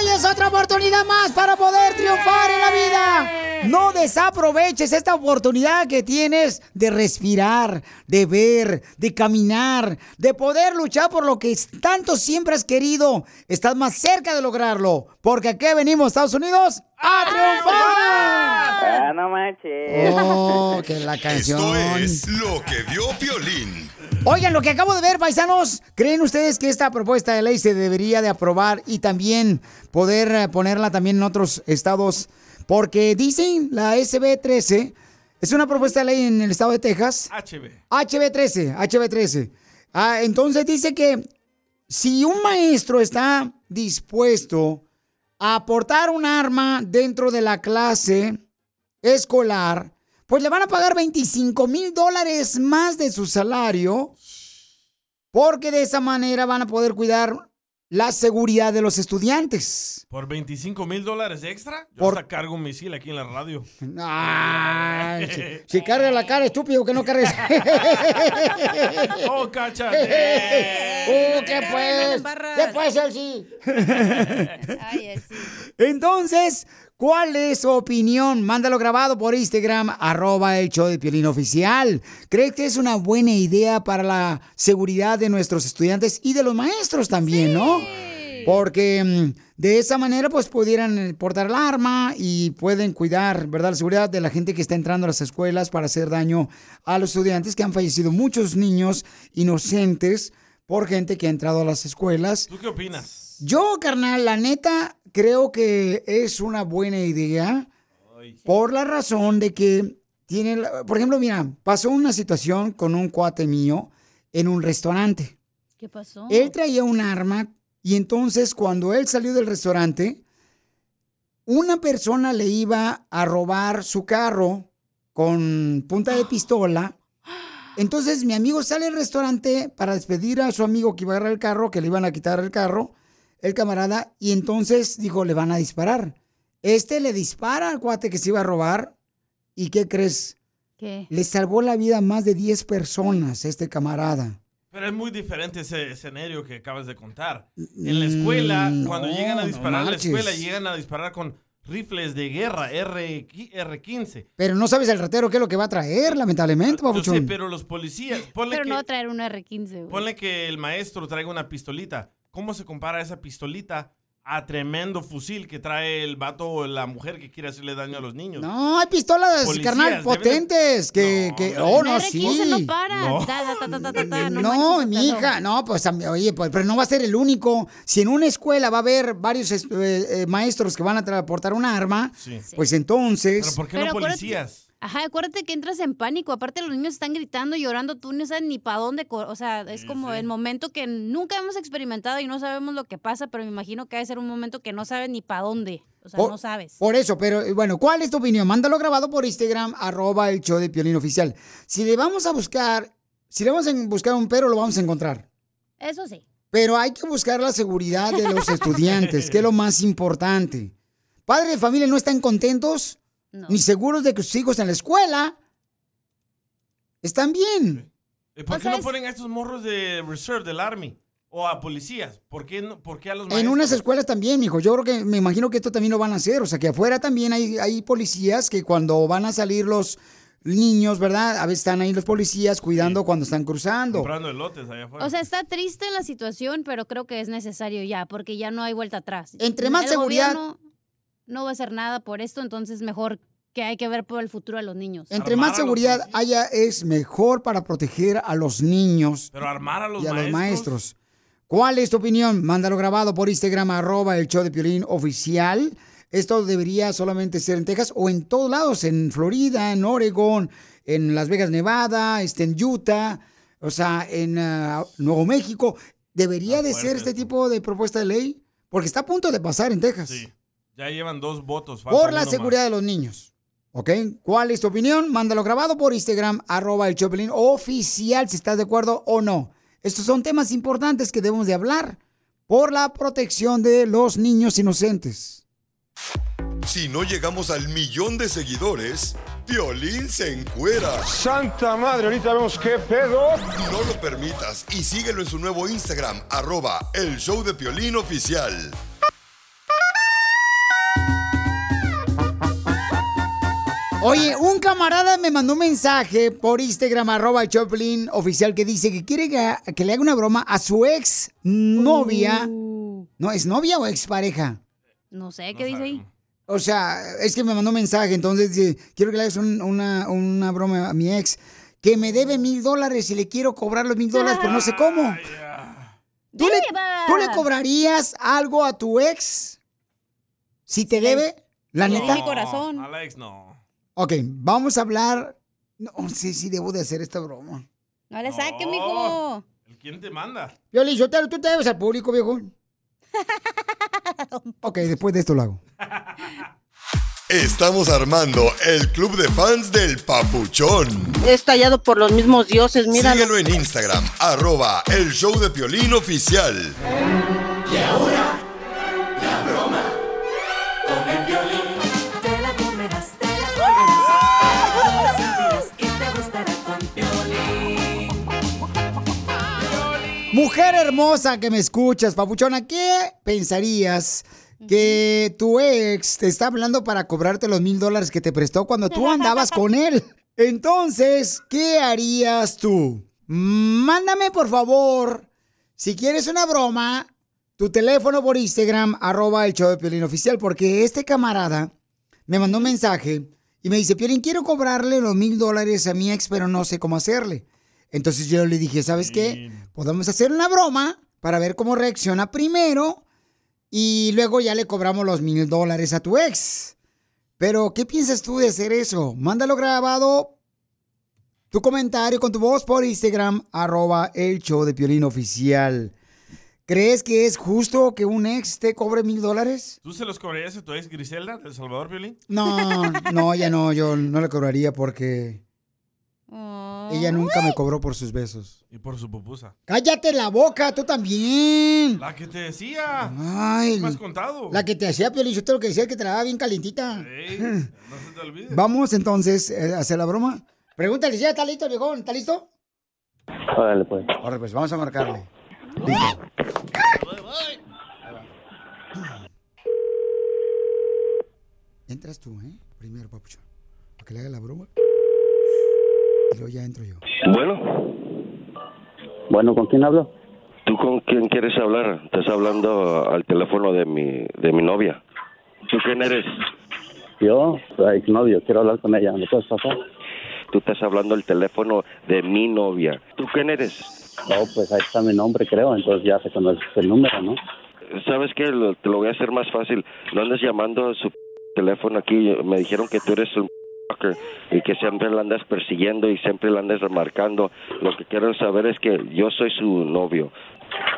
Hoy es otra oportunidad más para poder triunfar en la vida. No desaproveches esta oportunidad que tienes de respirar, de ver, de caminar, de poder luchar por lo que tanto siempre has querido. Estás más cerca de lograrlo. Porque aquí venimos, Estados Unidos, a triunfar. Ah, no manches. Oh, que la canción. Esto es lo que vio Piolín. Oigan, lo que acabo de ver, paisanos, ¿creen ustedes que esta propuesta de ley se debería de aprobar y también poder eh, ponerla también en otros estados? Porque dicen la SB13, es una propuesta de ley en el estado de Texas. HB. HB13, HB13. Ah, entonces dice que si un maestro está dispuesto a aportar un arma dentro de la clase escolar, pues le van a pagar 25 mil dólares más de su salario, porque de esa manera van a poder cuidar la seguridad de los estudiantes. ¿Por 25 mil dólares extra? Yo Por- hasta cargo un misil aquí en la radio. Ay, si, si carga la cara, estúpido, que no cargues. ¡Oh, cacha! ¡Uh, qué pues! ¿Qué pues, Elsie? Entonces, ¿cuál es su opinión? Mándalo grabado por Instagram, arroba el show de Piolín Oficial. ¿Cree que es una buena idea para la seguridad de nuestros estudiantes y de los maestros también, no? Porque mm, de esa manera, pues, pudieran eh, portar el arma y pueden cuidar, ¿verdad?, la seguridad de la gente que está entrando a las escuelas para hacer daño a los estudiantes, que han fallecido muchos niños inocentes por gente que ha entrado a las escuelas. ¿Tú qué opinas? Yo, carnal, la neta, creo que es una buena idea por la razón de que tiene, por ejemplo, mira, pasó una situación con un cuate mío en un restaurante. ¿Qué pasó? Él traía un arma y entonces cuando él salió del restaurante, una persona le iba a robar su carro con punta de pistola. Entonces mi amigo sale del restaurante para despedir a su amigo que iba a agarrar el carro, que le iban a quitar el carro, el camarada, y entonces dijo, le van a disparar. Este le dispara al cuate que se iba a robar, ¿y qué crees? ¿Qué? Le salvó la vida a más de 10 personas, este camarada. Pero es muy diferente ese escenario que acabas de contar. En la escuela, Mm, cuando no, llegan a no disparar en la escuela, llegan a disparar con rifles de guerra, R, R15. Pero no sabes el ratero qué es lo que va a traer, lamentablemente, Yo sé, papuchón. pero los policías, ponle Pero que, no va a traer un R15, güey. ponle que el maestro traiga una pistolita. ¿Cómo se compara esa pistolita a tremendo fusil que trae el vato o la mujer que quiere hacerle daño a los niños? No, hay pistolas, Policías, carnal, potentes, que, que, oh, no, El R15 sí. no para. No. Ta, ta, ta, no No, mi hija, no, pues, oye, pues, pero no va a ser el único. Si en una escuela va a haber varios est- eh, eh, maestros que van a transportar un arma, Sí. pues entonces... ¿Pero por qué Pero no policías? Ajá, acuérdate que entras en pánico. Aparte, los niños están gritando, llorando. Tú no sabes ni para dónde. O sea, es como el momento que nunca hemos experimentado y no sabemos lo que pasa, pero me imagino que debe ser un momento que no sabes ni para dónde. O sea, Por- no sabes. Por eso, pero eh, bueno, ¿cuál es tu opinión? Mándalo grabado por Instagram, arroba el show de Piolín Oficial. Si le vamos a buscar, si le vamos a buscar un pero, lo vamos a encontrar. Eso sí. Pero hay que buscar la seguridad de los estudiantes, que es lo más importante. Padres de familia no están contentos ni seguros de que sus hijos en la escuela están bien. ¿Y ¿Por O qué sea, no ponen a estos morros de reserve del Army? O a policías. ¿Por qué, no- por qué a los En maestros? unas escuelas también, mijo. Yo creo que me imagino que esto también lo van a hacer. O sea, que afuera también hay, hay policías que cuando van a salir los niños, ¿verdad? A veces están ahí los policías cuidando cuando están cruzando. Comprando elotes allá afuera. O sea, está triste la situación, pero creo que es necesario ya, porque ya no hay vuelta atrás. Entre más El seguridad- gobierno no va a hacer nada por esto, entonces mejor que hay que ver por el futuro a los niños. Entre más seguridad haya, es mejor para proteger a los niños Pero armar a los y a maestros. los maestros. ¿Cuál es tu opinión? Mándalo grabado por Instagram, arroba el show de Piolín oficial. Esto debería solamente ser en Texas o en todos lados, en Florida, en Oregon, en Las Vegas, Nevada, este, en Utah, o sea, en ah, Nuevo México. ¿Debería de ser este tipo de propuesta de ley? Porque está a punto de pasar en Texas. Ya llevan dos votos. Por la seguridad de los niños. ¿Ok? ¿Cuál es tu opinión? Mándalo grabado por Instagram, arroba el Chopelín oficial, si estás de acuerdo o no. Estos son temas importantes que debemos de hablar por la protección de los niños inocentes. Si no llegamos al millón de seguidores, Piolín se encuera. Santa madre, ahorita vemos qué pedo. No lo permitas y síguelo en su nuevo Instagram, arroba el show de Piolín oficial. Oye, un camarada me mandó un mensaje por Instagram, arroba Choplin oficial, que dice que quiere que, que le haga una broma a su ex novia. No, ¿es novia o ex pareja? No sé, ¿qué dice ahí? O sea, es que me mandó un mensaje, entonces dice, quiero que le hagas un- una, una broma a mi ex, que me debe mil dólares y le quiero cobrar los mil dólares, pero no sé cómo. ¿Tú le, ¿Tú le cobrarías algo a tu ex? Si te debe, la di neta. mi corazón. Alex, no. Ok, vamos a hablar. No sé si debo de hacer esta broma. No le saque, mijo. ¿Quién te manda? Violín, Sotelo, tú te debes al público, viejo. Ok, después de esto lo hago. Estamos armando el club de fans del Papuchón. Es tallado por los mismos dioses, mira. Síguelo en Instagram, arroba el show de Piolín oficial. Y ahora, Mujer hermosa que me escuchas, papuchona, ¿qué pensarías que tu ex te está hablando para cobrarte los mil dólares que te prestó cuando tú andabas con él? Entonces, ¿qué harías tú? Mándame, por favor, si quieres una broma, tu teléfono por Instagram, arroba el show de Piolín Oficial, porque este camarada me mandó un mensaje y me dice, Piolín, quiero cobrarle los mil dólares a mi ex, pero no sé cómo hacerle. Entonces yo le dije, ¿sabes qué? Podemos hacer una broma para ver cómo reacciona primero y luego ya le cobramos los mil dólares a tu ex. Pero, ¿qué piensas tú de hacer eso? Mándalo grabado, tu comentario con tu voz por Instagram, arroba el show de Piolín Oficial. ¿Crees que es justo que un ex te cobre mil dólares? ¿Tú se los cobrarías a tu ex Griselda del Salvador, Violín? No, no, ya no, yo no le cobraría porque ella nunca me cobró por sus besos. Y por su pupusa. Cállate la boca, tú también. La que te decía. Ay, ¿Me has contado? la que te hacía Piolín, yo te lo que decía que te la daba bien calientita. Ey, no se te olvide. Vamos entonces eh, a hacer la broma. Pregúntale, ¿ya está listo, viejón? ¿Está listo? Órale, pues. Ahora pues, vamos a marcarle. Listo. Entras tú, ¿eh? Primero, papuchón. Para que le haga la broma. Y luego ya entro yo. Bueno. Bueno, ¿con quién hablo? ¿Tú con quién quieres hablar? Estás hablando al teléfono de mi, de mi novia. ¿Tú quién eres? Yo, la exnovio, quiero hablar con ella. ¿Me puedes pasar? Tú estás hablando al teléfono de mi novia. ¿Tú quién eres? Oh, pues ahí está mi nombre, creo. Entonces ya se conoce el número, ¿no? ¿Sabes qué? Lo- te lo voy a hacer más fácil. No andes llamando a su teléfono aquí. Me dijeron que tú eres un y que siempre la andas persiguiendo y siempre la andas remarcando. Lo que quiero saber es que yo soy su novio.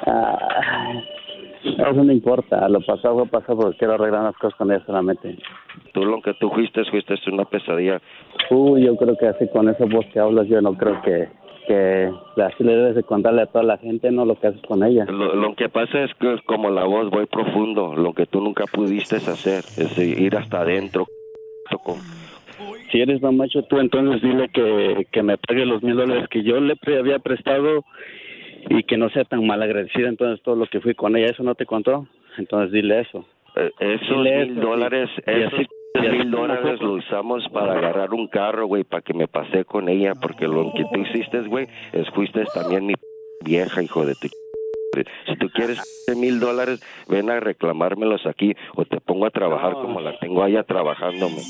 Ah, eso no importa. Lo pasado fue pasado porque quiero arreglar las cosas con ella solamente. Tú lo que tú fuiste, fuiste una pesadilla. Uy, yo creo que así con esa voz que hablas, yo no creo que, que así le debes de contarle a toda la gente, no lo que haces con ella. Lo, lo que pasa es que como la voz voy profundo. Lo que tú nunca pudiste hacer es ir hasta adentro. Si eres tan macho tú, entonces dile que, que me pague los mil dólares que yo le pre- había prestado y que no sea tan malagradecida entonces todo lo que fui con ella. ¿Eso no te contó? Entonces dile eso. Eh, esos Dile mil eso, dólares, y- y esos así- mil dólares lo usamos para agarrar un carro, güey, para que me pasé con ella, porque lo que tú hiciste, güey, es fuiste también mi vieja, hijo de tu si tú quieres mil dólares, ven a reclamármelos aquí o te pongo a trabajar como la tengo allá trabajándome.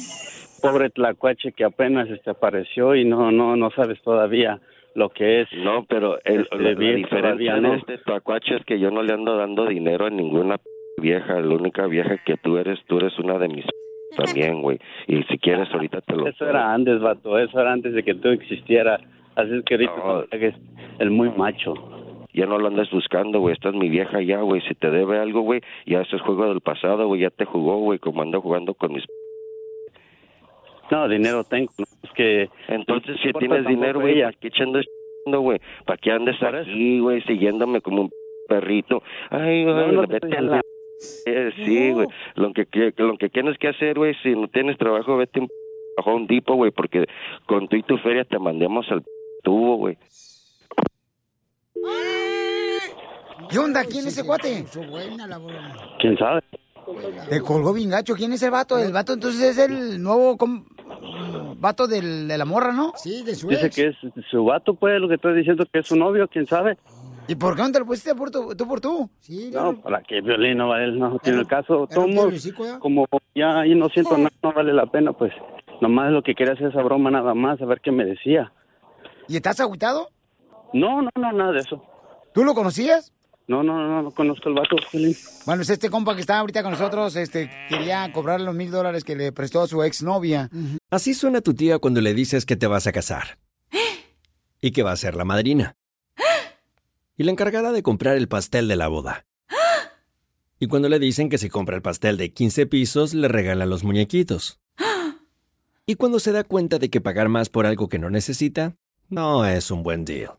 Pobre tlacuache que apenas este apareció y no no no sabes todavía lo que es. No, pero el, Este, la, la bien diferencia de este tacuache es que yo no le ando dando dinero a ninguna vieja. La única vieja que tú eres, tú eres una de mis también, güey. Y si quieres, ahorita te lo... Eso era antes, vato, eso era antes de que tú existieras. Así es que ahorita No. eres el muy macho. Ya no lo andas buscando, güey. Esta es mi vieja ya, güey. Si te debe algo, güey, ya eso es juego del pasado, güey. Ya te jugó, güey, como ando jugando con mis... No, dinero tengo, no, es que... Entonces, si tienes dinero, güey, ella. ¿para qué echando echando, güey? ¿Para qué andes aquí, güey, siguiéndome como un perrito? Ay, güey, no vete a la... Eh, sí, güey. Lo que, que- lo que tienes que hacer, güey, si no tienes trabajo, vete un a un tipo, güey, porque con tu y tu feria te mandemos al tubo, güey. ¿Qué onda? ¿Quién es ese cuate? buena la broma. ¿Quién sabe? Te colgó bien gacho. ¿Quién es el vato? El vato entonces es el nuevo com- vato del- de la morra, ¿no? Sí, de su Dice que es su vato, pues, lo que estoy diciendo que es su novio, ¿quién sabe? ¿Y por qué no te lo pusiste por tu, tú por tú? Sí, No, para que Violín no vale, no tiene el caso. Tomo, ¿ya? como ya ahí no siento nada, no vale la pena, pues. Nomás lo que quería hacer esa broma nada más, a ver qué me decía. ¿Y estás agüitado? No, no, no, nada de eso. ¿Tú lo conocías? No, no, no, no conozco el vato, Violín. Bueno, es este compa que está ahorita con nosotros, este, quería cobrar los mil dólares que le prestó a su exnovia. Así suena tu tía cuando le dices que te vas a casar. Y que va a ser la madrina. Y la encargada de comprar el pastel de la boda. Y cuando le dicen que si compra el pastel de 15 pisos, le regalan los muñequitos. Y cuando se da cuenta de que pagar más por algo que no necesita, no es un buen deal.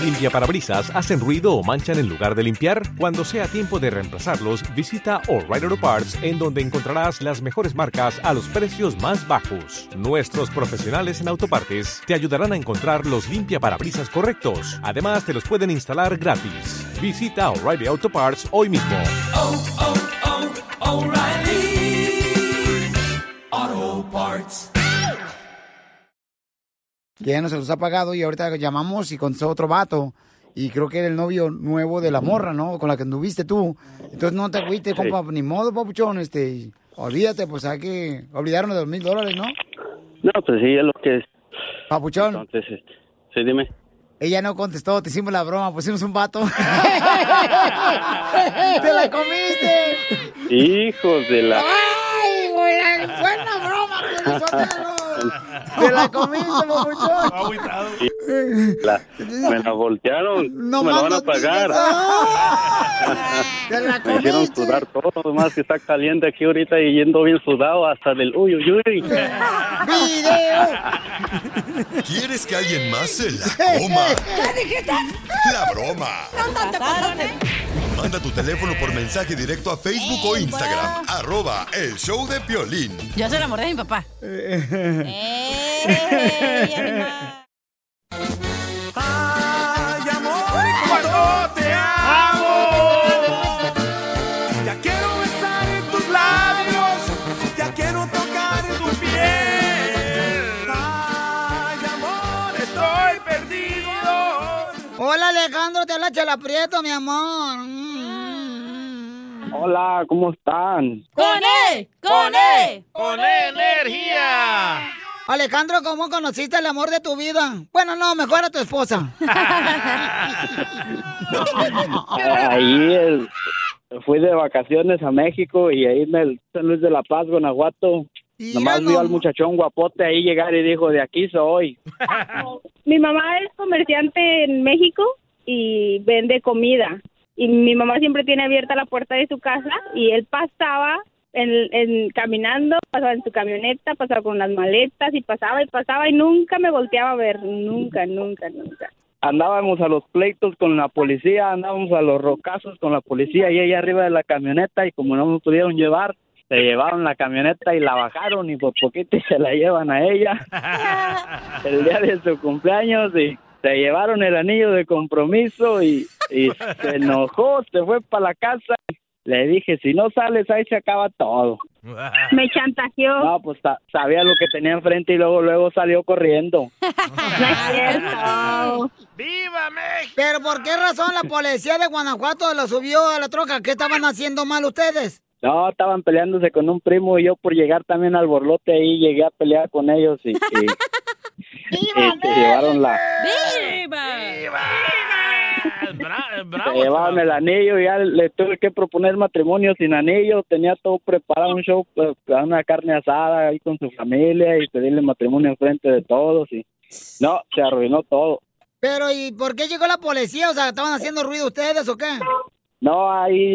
¿Tus limpiaparabrisas hacen ruido o manchan en lugar de limpiar? Cuando sea tiempo de reemplazarlos, visita O'Reilly Auto Parts en donde encontrarás las mejores marcas a los precios más bajos. Nuestros profesionales en autopartes te ayudarán a encontrar los limpiaparabrisas correctos. Además, te los pueden instalar gratis. Visita O'Reilly Auto Parts hoy mismo. Auto Parts. Que ya no se los ha pagado y ahorita llamamos y contestó otro vato. Y creo que era el novio nuevo de la morra, ¿no? Con la que anduviste tú. Entonces no te agüites, Sí. compa, ni modo, papuchón, este. Olvídate, pues hay que olvidarnos de los mil dólares, ¿no? No, pues sí, es lo que es. Papuchón. Entonces, este, sí, dime. Ella no contestó, te hicimos la broma, pusimos un vato. ¡Te la comiste! Hijos de la... ¡Ay, güey! la- ¡Buena broma! ¡Te la comiste, papuchón! la- me la voltearon. No me la van a pagar. ¡Te la Me hicieron comiste! sudar todo, más que está caliente aquí ahorita y yendo bien sudado hasta del uy, uy, uy. ¡Video! ¿Quieres que alguien más se la coma? ¿Qué dijiste? La broma. ¿Dónde te pasaste? Manda tu teléfono por mensaje directo a Facebook o Instagram. Arroba el show de Piolín. Yo se enamoré de mi papá. Ay, Alejandro, te habla Chela Prieto, mi amor. Hola, ¿cómo están? ¡Con él! ¡Con él! ¡Con energía! Alejandro, ¿cómo conociste el amor de tu vida? Bueno, no, mejor a tu esposa. Ahí el- fui de vacaciones a México y ahí en el San Luis de la Paz, Guanajuato. Nomás vio al muchachón guapote ahí llegar y dijo, de aquí soy. Mi mamá es comerciante en México y vende comida. Y mi mamá siempre tiene abierta la puerta de su casa y él pasaba en, en- caminando, pasaba en su camioneta, pasaba con las maletas y pasaba y pasaba y nunca me volteaba a ver, nunca, nunca, nunca. Andábamos a los pleitos con la policía, andábamos a los rocazos con la policía y ella arriba de la camioneta y como no me pudieron llevar, se llevaron la camioneta y la bajaron y por poquito se la llevan a ella el día de su cumpleaños y se llevaron el anillo de compromiso y, y se enojó, se fue para la casa. Le dije, si no sales ahí se acaba todo. Me chantajeó. No, pues sa- sabía lo que tenía enfrente y luego luego salió corriendo. No es cierto. ¿Pero por qué razón la policía de Guanajuato lo subió a la troca? ¿Qué estaban haciendo mal ustedes? No, estaban peleándose con un primo y yo por llegar también al borlote ahí llegué a pelear con ellos y, y- y se llevaron la se llevaron el anillo y ya le tuve que proponer matrimonio sin anillo, tenía todo preparado un show, pues, una carne asada ahí con su familia y pedirle matrimonio enfrente de todos y no, se arruinó todo. Pero, ¿y por qué llegó la policía? O sea, ¿estaban haciendo ruido ustedes o qué? No, ahí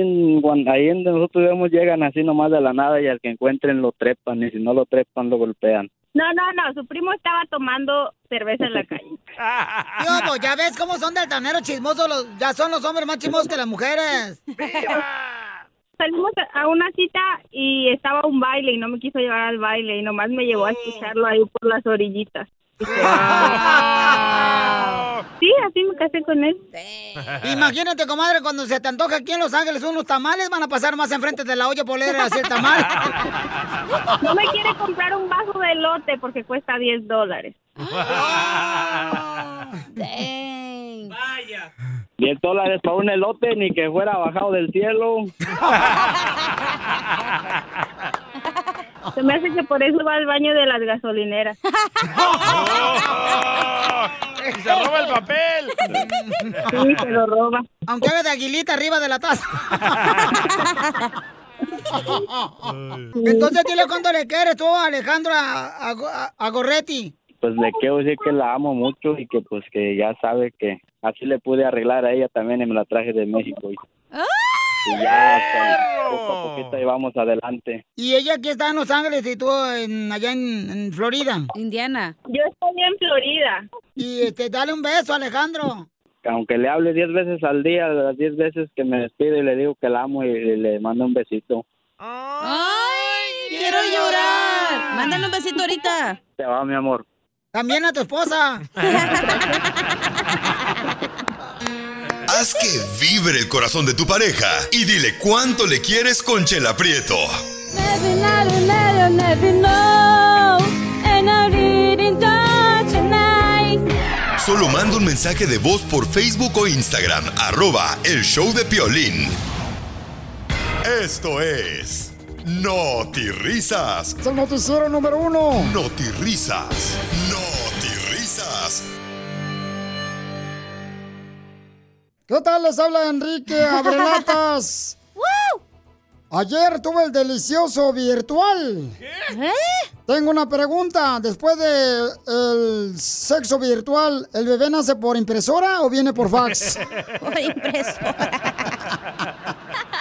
ahí donde nosotros vivimos llegan así nomás de la nada y al que encuentren lo trepan y si no lo trepan lo golpean. No, no, no, su primo estaba tomando cerveza en la calle. Yo, pues, ya ves cómo son de altaneros chismosos, los, ya son los hombres más chismosos que las mujeres. Salimos a- a una cita y estaba un baile y no me quiso llevar al baile y nomás me llevó a escucharlo ahí por las orillitas. Sí, así me casé con él. Imagínate, comadre, cuando se te antoja aquí en Los Ángeles unos tamales, van a pasar más enfrente de la olla polera así el tamal. No me quiere comprar un vaso de elote porque cuesta 10 dólares. Vaya. 10 dólares para un elote ni que fuera bajado del cielo. Se me hace que por eso va al baño de las gasolineras. ¡Y se roba el papel! Sí, se lo roba. Aunque haga de aguilita arriba de la taza. Entonces dile cuánto le quieres tú, Alejandro, a, a- a Gorretti. Pues le quiero decir que la amo mucho y que pues que ya sabe que así le pude arreglar a ella también y me la traje de México. Y, ya hasta poco a poquito adelante. Y ella aquí está en Los Ángeles y tú en- allá en, en Florida. Indiana. Yo estoy en Florida. Y este, dale un beso, Alejandro. Aunque le hable 10 veces al día, las 10 veces que me despido y le digo que la amo y le mando un besito. ¡Ay! ¡Quiero llorar! Mándale un besito ahorita. Te va, mi amor. También a tu esposa. Que vibre el corazón de tu pareja y dile cuánto le quieres con Chela Prieto. Solo manda un mensaje de voz por Facebook o Instagram, arroba el show de Piolín. Esto es Risas. Es el noticiero número uno. Risas. ¿Qué tal? Les habla Enrique Abrelatas. Ayer tuve el delicioso virtual. ¿Eh? Tengo una pregunta. Después de el sexo virtual, ¿el bebé nace por impresora o viene por fax? Por impresora.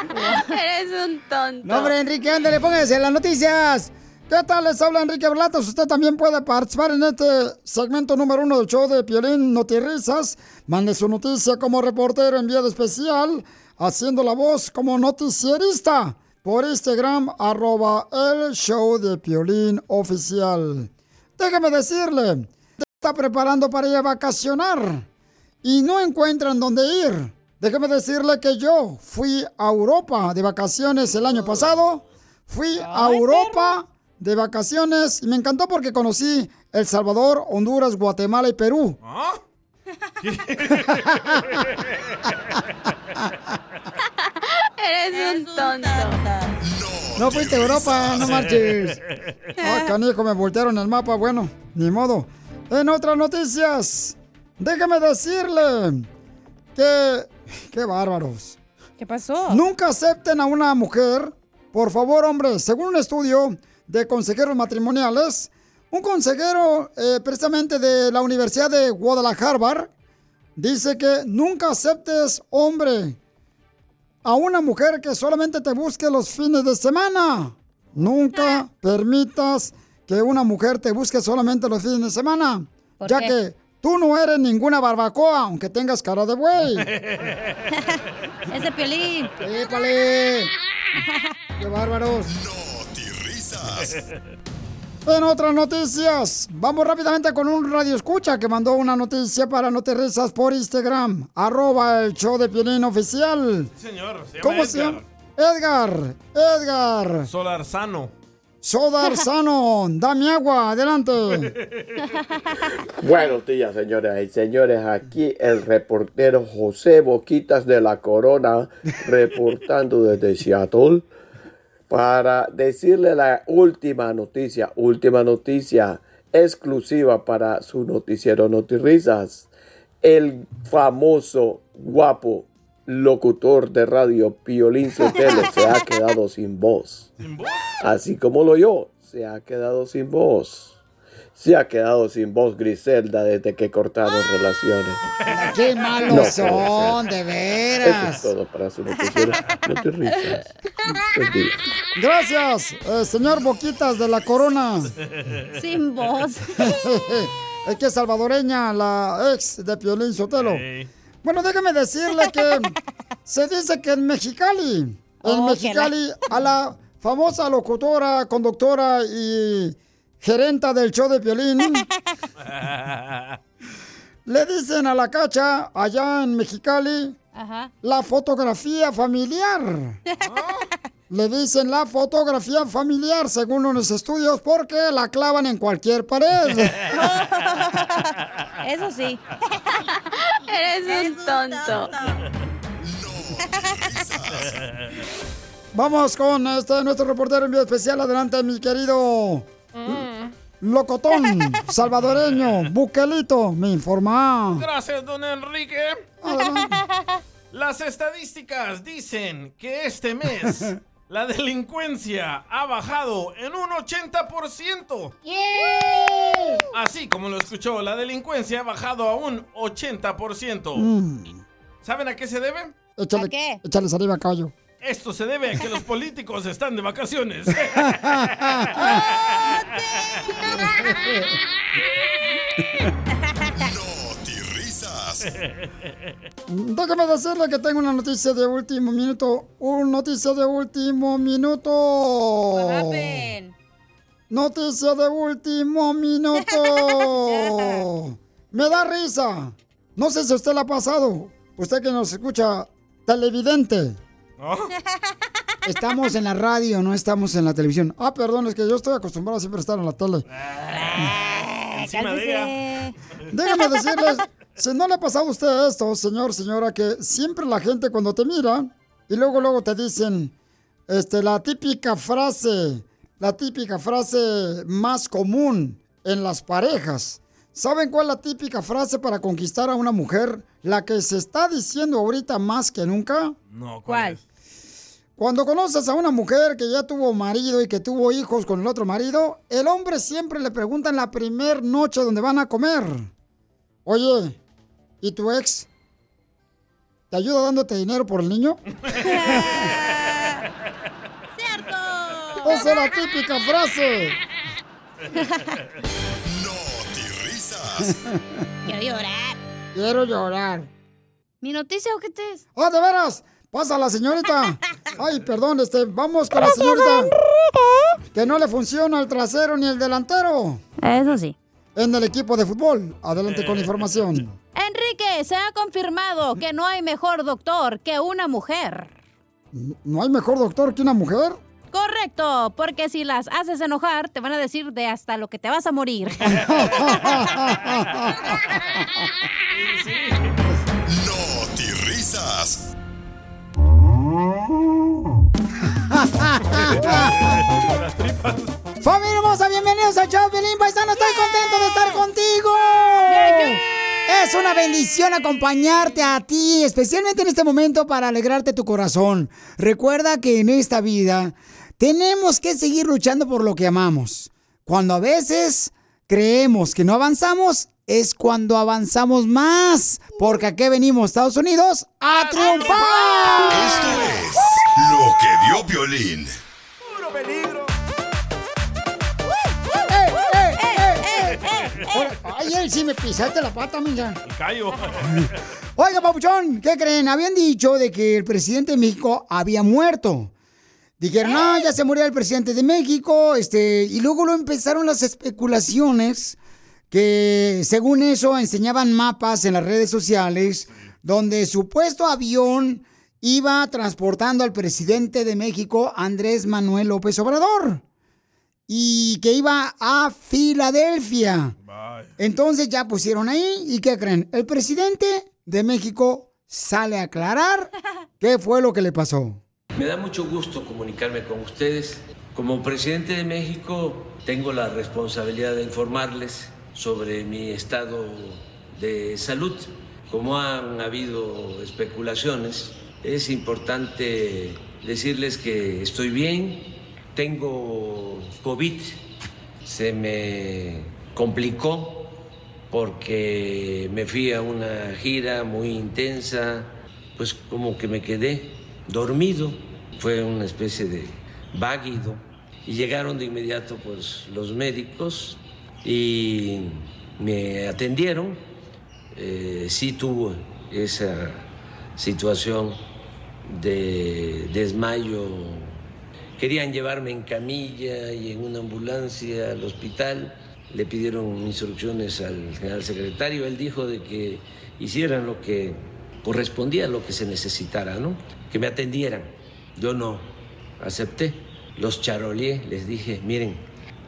Eres un tonto. No, hombre, Enrique, ándale, póngase en las noticias. ¿Qué tal? Les habla Enrique Berlatas. Usted también puede participar en este segmento número uno del show de Piolín Notirrisas. Mande su noticia como reportero enviado especial, haciendo la voz como noticierista por Instagram, arroba el show de Piolín oficial. Déjeme decirle, está preparando para ir a vacacionar y no encuentran dónde ir. Déjeme decirle que yo fui a Europa de vacaciones el año pasado. Fui a Europa de vacaciones y me encantó porque conocí El Salvador, Honduras, Guatemala y Perú. Eres un tonto. No fuiste a Europa, no marches. Ah, canijo, me voltearon el mapa. Bueno, ni modo. En otras noticias, déjame decirle que... ¡Qué bárbaros! ¿Qué pasó? Nunca acepten a una mujer. Por favor, hombre, según un estudio, de consejeros matrimoniales. Un consejero eh, precisamente de la Universidad de Guadalajara dice que nunca aceptes, hombre, a una mujer que solamente te busque los fines de semana. Nunca permitas que una mujer te busque solamente los fines de semana, ¿Por ya qué? que tú no eres ninguna barbacoa, aunque tengas cara de buey. Es de Piolín. ¡Épale! ¡Qué bárbaros! En otras noticias, vamos rápidamente con un radio escucha que mandó una noticia para No Te Risas por Instagram, arroba el show de Piolín oficial. Señor, se llama ¿Cómo se llama? Edgar, Edgar. Solarzano. Sodar Sano, dame agua, adelante. Buenos días, señoras y señores. Aquí el reportero José Boquitas de la Corona, reportando desde Seattle para decirle la última noticia, última noticia exclusiva para su noticiero Notirrisas. El famoso, guapo locutor de radio Piolín Sotelo se ha quedado sin voz. Así como lo yo, se ha quedado sin voz. Se ha quedado sin voz Griselda desde que cortaron relaciones. ¡Qué malos son, de Eso veras! es todo para su noticiero. No te risas. Gracias, eh, señor Boquitas de la Corona. Sin voz. es que es salvadoreña, la ex de Piolín Sotelo. Bueno, déjame decirle que se dice que en Mexicali, en Oh, Mexicali, a la famosa locutora, conductora y gerenta del show de Piolín, le dicen a la cacha allá en Mexicali Ajá. la fotografía familiar. Le dicen la fotografía familiar según los estudios porque la clavan en cualquier pared. Eso sí. Eres un tonto. Vamos con este nuestro reportero en video especial. Adelante, mi querido locotón salvadoreño, Buquelito, me informa. Gracias, don Enrique. Las estadísticas dicen que este mes la delincuencia ha bajado en un 80%. Así como lo escuchó, la delincuencia ha bajado a un 80%. Mm, ¿Saben a qué se debe? échale, échale saliva, caballo. Esto se debe a que los políticos están de vacaciones. risas. Déjame decirle que tengo una noticia de último minuto. Una noticia de último minuto. Noticia de último minuto. Me da risa. No sé si a usted le ha pasado. Usted que nos escucha, televidente. Estamos en la radio, no estamos en la televisión. Ah, perdón, es que yo estoy acostumbrado siempre a estar en la tele. Encima de ella. Déjame decirles, si no le ha pasado a usted esto, señor, señora, que siempre la gente cuando te mira y luego, luego te dicen, este, la típica frase, la típica frase más común en las parejas. ¿Saben cuál es la típica frase para conquistar a una mujer? La que se está diciendo ahorita más que nunca. No, ¿cuál? Cuando conoces a una mujer que ya tuvo marido y que tuvo hijos con el otro marido, el hombre siempre le pregunta en la primer noche donde van a comer. Oye, ¿y tu ex? ¿Te ayuda dándote dinero por el niño? ¡Cierto! Esa es la típica frase. risas. Quiero llorar. Quiero llorar. ¿Mi noticia o qué te es? ¡Ah, de veras! ¡Pasa la señorita! Ay, perdón, este, vamos con la señorita. Que no le funciona el trasero ni el delantero. Eso sí. En el equipo de fútbol. Adelante con la información. Enrique, se ha confirmado que no hay mejor doctor que una mujer. ¿No hay mejor doctor que una mujer? Correcto, porque si las haces enojar, te van a decir de hasta lo que te vas a morir. ¡Familia hermosa! Bienvenidos a Chau Pelín Paisano. Estoy contento de estar contigo. Es una bendición acompañarte a ti, especialmente en este momento para alegrarte tu corazón. Recuerda que en esta vida Tenemos que seguir luchando por lo que amamos. Cuando a veces creemos que no avanzamos, es cuando avanzamos más. Porque aquí venimos, Estados Unidos, a triunfar. Esto es lo que vio Piolín. Puro peligro. Ay, él sí me pisaste la pata, mija. El callo. Oiga, papuchón, ¿qué creen? Habían dicho de que el presidente de México había muerto. Dijeron, no, ya se murió el presidente de México, este, y luego lo empezaron las especulaciones que según eso enseñaban mapas en las redes sociales donde supuesto avión iba transportando al presidente de México, Andrés Manuel López Obrador, y que iba a Filadelfia. Entonces ya pusieron ahí, ¿y qué creen? El presidente de México sale a aclarar qué fue lo que le pasó. Me da mucho gusto comunicarme con ustedes. Como presidente de México tengo la responsabilidad de informarles sobre mi estado de salud. Como han habido especulaciones, es importante decirles que estoy bien, tengo COVID, se me complicó porque me fui a una gira muy intensa, pues como que me quedé dormido, fue una especie de váguido y llegaron de inmediato pues los médicos y me atendieron, eh, sí tuvo esa situación de desmayo, querían llevarme en camilla y en una ambulancia al hospital, le pidieron instrucciones al general secretario, él dijo de que hicieran lo que correspondía, lo que se necesitara, ¿no? Que me atendieran. Yo no acepté. Los charoleé, les dije, miren,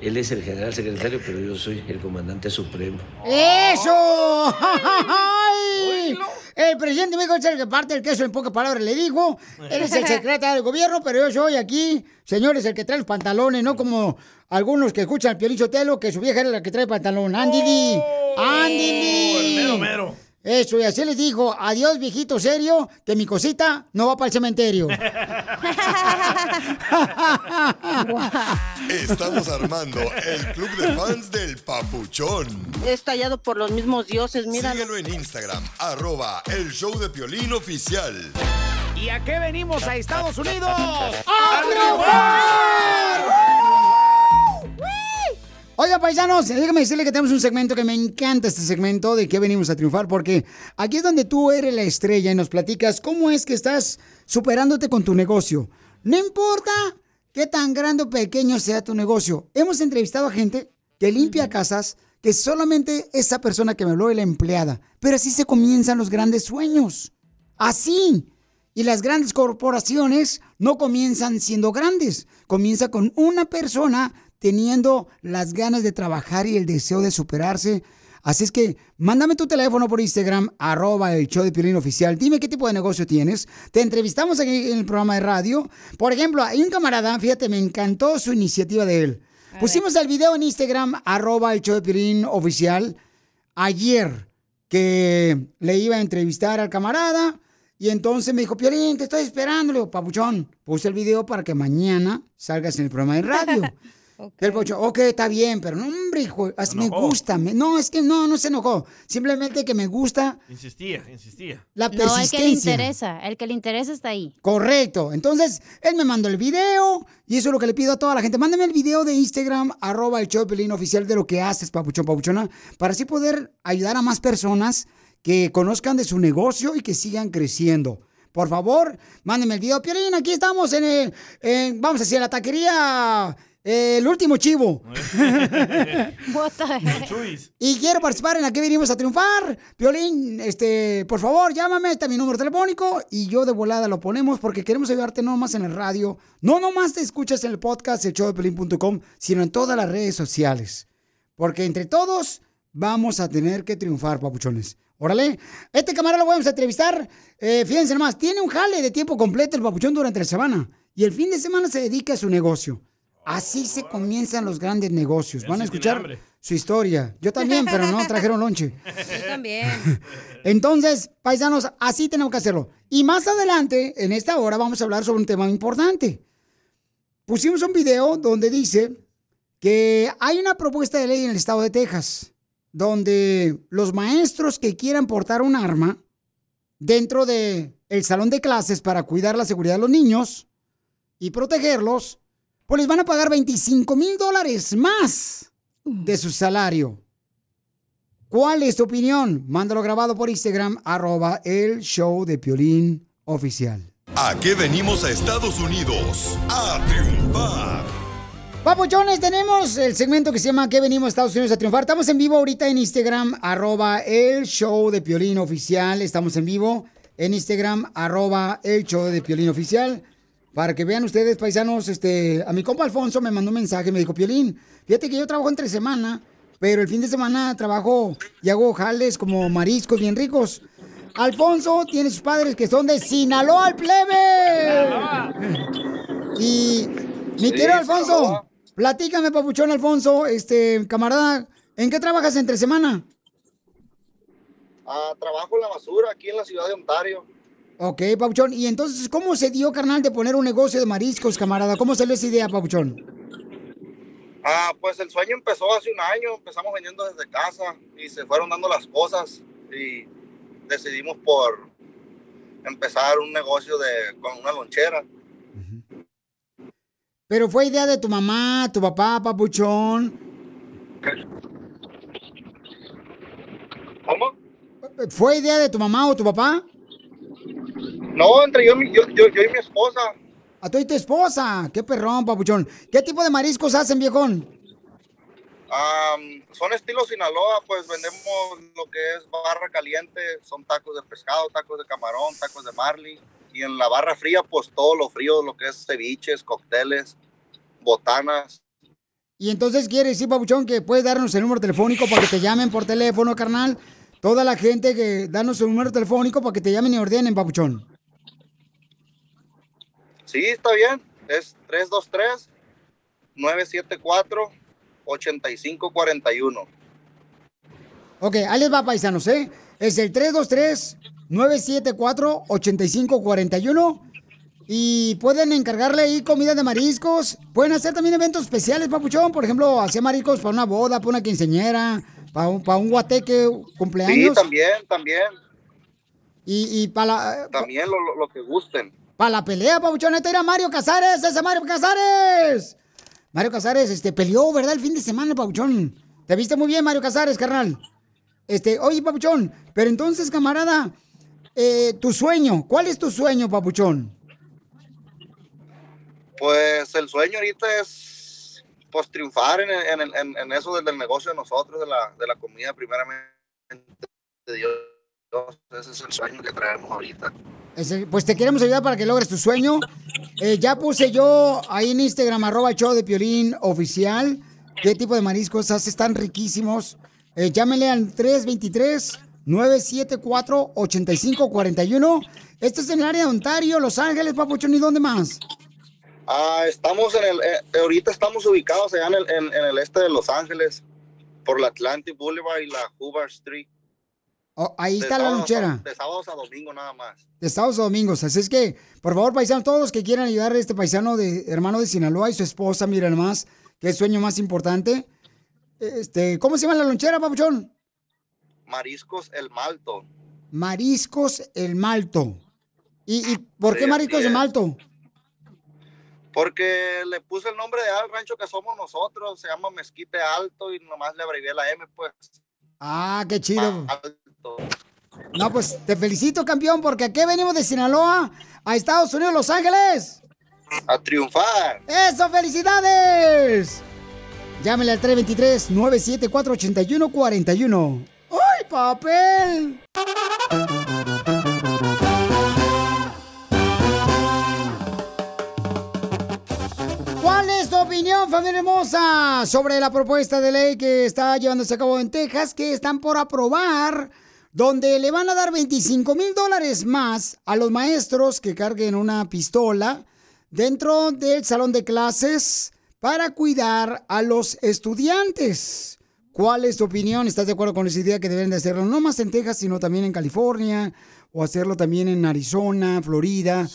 él es el general secretario, pero yo soy el comandante supremo. ¡Eso! ¡Ay! El presidente de México es el que parte el queso en pocas palabras, le dijo. Él es el secretario del gobierno, pero yo soy aquí, señores, el que trae los pantalones, no como algunos que escuchan al Piolín Sotelo, que su vieja era la que trae pantalón. ¡Andy Lee! ¡Andy Lee! El mero mero. Eso, y así les dijo, adiós, viejito serio, que mi cosita no va para el cementerio. Estamos armando el club de fans del Papuchón. Es tallado por los mismos dioses, mira. Síguelo en Instagram, arroba el show de Piolín oficial. ¿Y a qué venimos a Estados Unidos? ¡A Oiga, paisanos, déjame decirle que tenemos un segmento que me encanta este segmento de que venimos a triunfar, porque aquí es donde tú eres la estrella y nos platicas cómo es que estás superándote con tu negocio. No importa qué tan grande o pequeño sea tu negocio. Hemos entrevistado a gente que limpia casas, que solamente esa persona que me habló es la empleada. Pero así se comienzan los grandes sueños. Así. Y las grandes corporaciones no comienzan siendo grandes. Comienza con una persona teniendo las ganas de trabajar y el deseo de superarse. Así es que mándame tu teléfono por Instagram, arroba el show de Piolín Oficial. Dime qué tipo de negocio tienes. Te entrevistamos aquí en el programa de radio. Por ejemplo, hay un camarada, fíjate, me encantó su iniciativa de él. Pusimos el video en Instagram, arroba el show de Piolín Oficial, ayer que le iba a entrevistar al camarada. Y entonces me dijo, Piolín, te estoy esperando. Le digo, papuchón, puse el video para que mañana salgas en el programa de radio. El pocho, ok, está bien, pero no, hombre, hijo, as- me gusta. me- no, es que no, no se enojó. Simplemente que me gusta Insistía, insistía. la No, el que le persistencia. interesa, el que le interesa está ahí. Correcto. Entonces, él me mandó el video y eso es lo que le pido a toda la gente. Mándame el video de Instagram, arroba el show de Pelín oficial de lo que haces, papuchón, papuchona, para así poder ayudar a más personas que conozcan de su negocio y que sigan creciendo. Por favor, mándenme el video. Piolín, aquí estamos en, el- en- vamos hacia la taquería, eh, el último chivo. Y quiero participar en la que venimos a triunfar. Piolín, este, por favor, llámame, está mi número telefónico y yo de volada lo ponemos porque queremos ayudarte no más en el radio, no nomás te escuchas en el podcast, el showdepiolín.com, sino en todas las redes sociales. Porque entre todos vamos a tener que triunfar, papuchones. Órale, este camarada lo vamos a entrevistar. Eh, fíjense nomás, tiene un jale de tiempo completo el papuchón durante la semana. Y el fin de semana se dedica a su negocio. Así se comienzan los grandes negocios. Van a escuchar su historia. Yo también, pero no trajeron lonche. Yo también. Entonces, paisanos, así tenemos que hacerlo. Y más adelante, en esta hora, vamos a hablar sobre un tema importante. pusimos un video donde dice que hay una propuesta de ley en el estado de Texas donde los maestros que quieran portar un arma dentro de el salón de clases para cuidar la seguridad de los niños y protegerlos, pues les van a pagar 25 mil dólares más de su salario. ¿Cuál es tu opinión? Mándalo grabado por Instagram, arroba el show de Piolín oficial. ¿A qué venimos a Estados Unidos? A triunfar. Papuchones, tenemos el segmento que se llama ¿Qué venimos a Estados Unidos a triunfar? Estamos en vivo ahorita en Instagram, arroba el show de Piolín oficial. Estamos en vivo en Instagram, arroba el show de Piolín oficial. Para que vean ustedes, paisanos, este, a mi compa Alfonso me mandó un mensaje, me dijo, Piolín, fíjate que yo trabajo entre semana, pero el fin de semana trabajo y hago jales como mariscos bien ricos. Alfonso tiene sus padres que son de Sinaloa al plebe. Y mi querido Alfonso, platícame, papuchón Alfonso, este, camarada, ¿en qué trabajas entre semana? Ah, trabajo en la basura aquí en la ciudad de Ontario. Ok, Papuchón. Y entonces, ¿cómo se dio, carnal, de poner un negocio de mariscos, camarada? ¿Cómo salió esa idea, Papuchón? Ah, pues el sueño empezó hace un año, empezamos vendiendo desde casa y se fueron dando las cosas y decidimos por empezar un negocio de con una lonchera. Pero fue idea de tu mamá, tu papá, Papuchón. ¿Cómo? ¿Fue idea de tu mamá o tu papá? No, entre yo, yo, yo, yo y mi esposa. A tú y tu esposa. Qué perrón, Papuchón. ¿Qué tipo de mariscos hacen, viejón? Am, son estilo Sinaloa, pues vendemos lo que es barra caliente, son tacos de pescado, tacos de camarón, tacos de marley. Y en la barra fría, pues todo lo frío, lo que es ceviches, cócteles, botanas. Y entonces quiere decir, Papuchón, que puedes darnos el número telefónico para que te llamen por teléfono, carnal. Toda la gente que danos el número telefónico para que te llamen y ordenen, Papuchón. Sí, está bien. Es 323-974-8541. Ok, ahí les va, paisanos, ¿eh? Es el 323-974-8541. Y pueden encargarle ahí comida de mariscos. Pueden hacer también eventos especiales, papuchón. Por ejemplo, hacer mariscos para una boda, para una quinceñera, para un, para un guateque, Sí, cumpleaños. también, también. Y, y para la, También lo que gusten. Para la pelea, papuchón. Este era Mario Casares, ese Mario Casares. Mario Casares, este, peleó, ¿verdad? El fin de semana, papuchón. Te viste muy bien, Mario Casares, carnal. Este, oye, papuchón, pero entonces, camarada, eh, tu sueño, ¿cuál es tu sueño, papuchón? Pues el sueño ahorita es pues triunfar en, en, en- en eso del negocio de nosotros, de la, de la comida primeramente de Dios. Ese es el sueño que traemos ahorita. Ese- Pues te queremos ayudar para que logres tu sueño. Eh, ya puse yo ahí en Instagram, arroba show de Piolín oficial, qué tipo de mariscos haces tan riquísimos. Eh, al 323-974-8541. Esto es en el área de Ontario, Los Ángeles, Papuchón, ¿y dónde más? Ah, estamos en el, eh, ahorita estamos ubicados allá en el, en el este de Los Ángeles, por la Atlantic Boulevard y la Hoover Street. Oh, ahí De está la a- lonchera. De sábados a domingo nada más. de sábados a domingos. Así es que, por favor, paisanos, todos los que quieran ayudar a este paisano de hermano de Sinaloa y su esposa, miren más, que es sueño más importante. Este, ¿cómo se llama la lonchera, papuchón? Mariscos El Malto. Mariscos el Malto. ¿Y, y por Sí, qué Mariscos el. Malto? Porque le puse el nombre de al rancho que somos nosotros, se llama Mezquite Alto y nomás le abrevié la M, pues. Ah, qué chido. No, pues te felicito, campeón, porque aquí venimos de Sinaloa a Estados Unidos, Los Ángeles. A triunfar. ¡Eso, felicidades! Llámele al 323-974-8141. ¡Ay, papel! ¿Cuál es tu opinión, familia hermosa, sobre la propuesta de ley que está llevándose a cabo en Texas, que están por aprobar, donde le van a dar 25 mil dólares más a los maestros que carguen una pistola dentro del salón de clases para cuidar a los estudiantes? ¿Cuál es tu opinión? ¿Estás de acuerdo con esa idea que deben de hacerlo no más en Texas, sino también en California o hacerlo también en Arizona, Florida?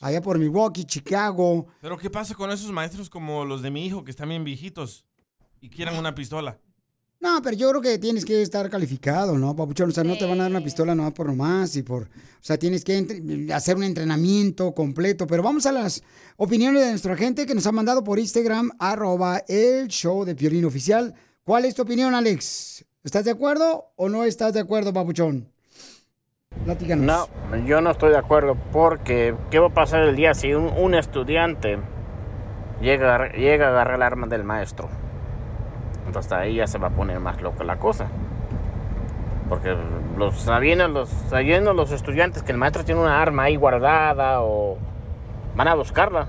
allá por Milwaukee, Chicago. Pero ¿qué pasa con esos maestros como los de mi hijo que están bien viejitos y quieran una pistola? No, pero yo creo que tienes que estar calificado, ¿no, papuchón? O sea, no te van a dar una pistola nomás por nomás y por... O sea, tienes que hacer un entrenamiento completo. Pero vamos a las opiniones de nuestra gente que nos ha mandado por Instagram, arroba el show de Piolín Oficial. ¿Cuál es tu opinión, Alex? ¿Estás de acuerdo o no estás de acuerdo, papuchón? Platícanos. No, yo no estoy de acuerdo porque ¿qué va a pasar el día si un, un estudiante llega, llega a agarrar el arma del maestro? Entonces ahí ya se va a poner más loca la cosa. Porque los, sabiendo, los, sabiendo los estudiantes que el maestro tiene una arma ahí guardada o van a buscarla.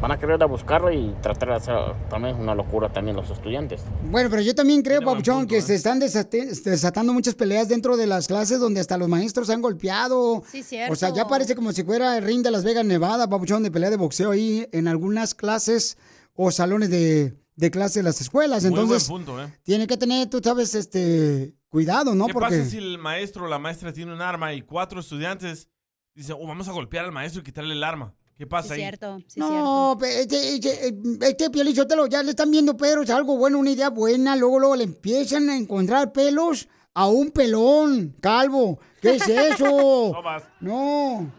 Van a querer a buscarla y tratar de hacer también una locura también los estudiantes. Bueno, pero yo también creo, Papuchón, que se están desatando muchas peleas dentro de las clases donde hasta los maestros se han golpeado. Sí, cierto. O sea, ya parece como si fuera el ring de Las Vegas, Nevada, Papuchón, de pelea de boxeo ahí en algunas clases o salones de, de clase de las escuelas. Muy buen Entonces, punto, ¿eh? tiene que tener, tú sabes, este, cuidado, ¿no? ¿Qué Porque... pasa si el maestro o la maestra tiene un arma y cuatro estudiantes dicen, oh, vamos a golpear al maestro y quitarle el arma? ¿Qué pasa ahí? no, pe- este, este, este ya le están viendo pelos, algo bueno, una idea buena, luego, luego le empiezan a encontrar pelos a un pelón, calvo. ¿Qué es eso? no.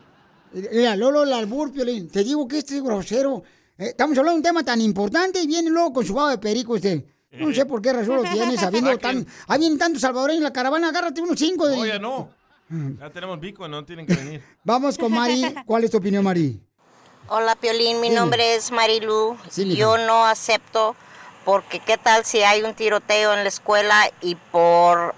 Mira, Lolo, el albur, Piolín, te digo que este es grosero. Eh, estamos hablando de un tema tan importante y viene luego con su baba de perico usted. No sé por qué razón lo tiene, sabiendo tan... Ahí vienen tantos salvadoreños en la caravana, agárrate unos cinco. De... Oye, no. Ya tenemos bico, no tienen que venir. Vamos con Mari. ¿Cuál es tu opinión, Mari? Hola Piolín, mi Dime. nombre es Marilu. Sí. Yo no acepto porque qué tal si hay un tiroteo en la escuela y por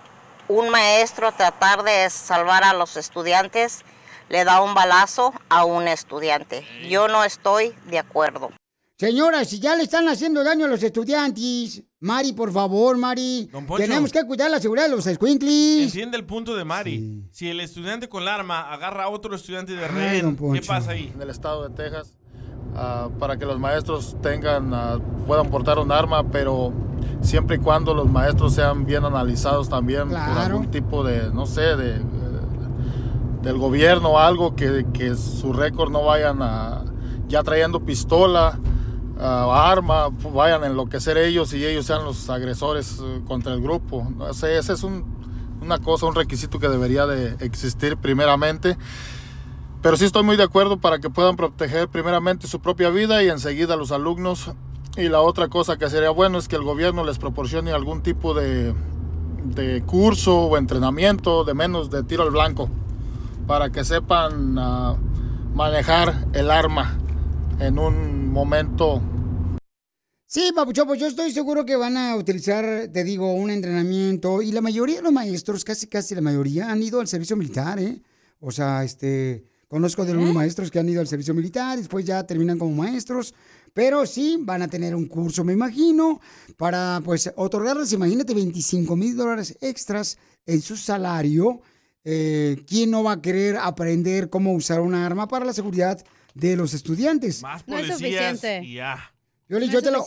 un maestro tratar de salvar a los estudiantes le da un balazo a un estudiante. Yo no estoy de acuerdo. Señora, si ya le están haciendo daño a los estudiantes, Mari, por favor, Mari, Poncho. tenemos que cuidar la seguridad de los squinklis. Entiende el punto de Mari. Si el estudiante con el arma agarra a otro estudiante de rehén, ¿qué pasa ahí? en el estado de Texas ah, para que los maestros tengan ah, puedan portar un arma, pero siempre y cuando los maestros sean bien analizados también por Claro. algún tipo de, no sé, de, del gobierno algo que, que su récord no vayan a, ya trayendo pistola, ah, arma, vayan a enloquecer ellos y ellos sean los agresores eh, contra el grupo. No ese es un- una cosa, un requisito que debería de existir primeramente. Pero sí estoy muy de acuerdo para que puedan proteger primeramente su propia vida y enseguida los alumnos. Y la otra cosa que sería bueno es que el gobierno les proporcione algún tipo de, de curso o entrenamiento de menos de tiro al blanco para que sepan ah, manejar el arma en un momento Sí, Papucho, pues yo estoy seguro que van a utilizar, te digo, un entrenamiento. Y la mayoría de los maestros, casi casi la mayoría, han ido al servicio militar, ¿eh? O sea, este, conozco de algunos maestros que han ido al servicio militar, después ya terminan como maestros. Pero sí, van a tener un curso, me imagino, para pues otorgarles, imagínate, 25 mil dólares extras en su salario. Eh, ¿Quién no va a querer aprender cómo usar una arma para la seguridad de los estudiantes? Más No es policías suficiente. y ya. Yo le No yo es te lo-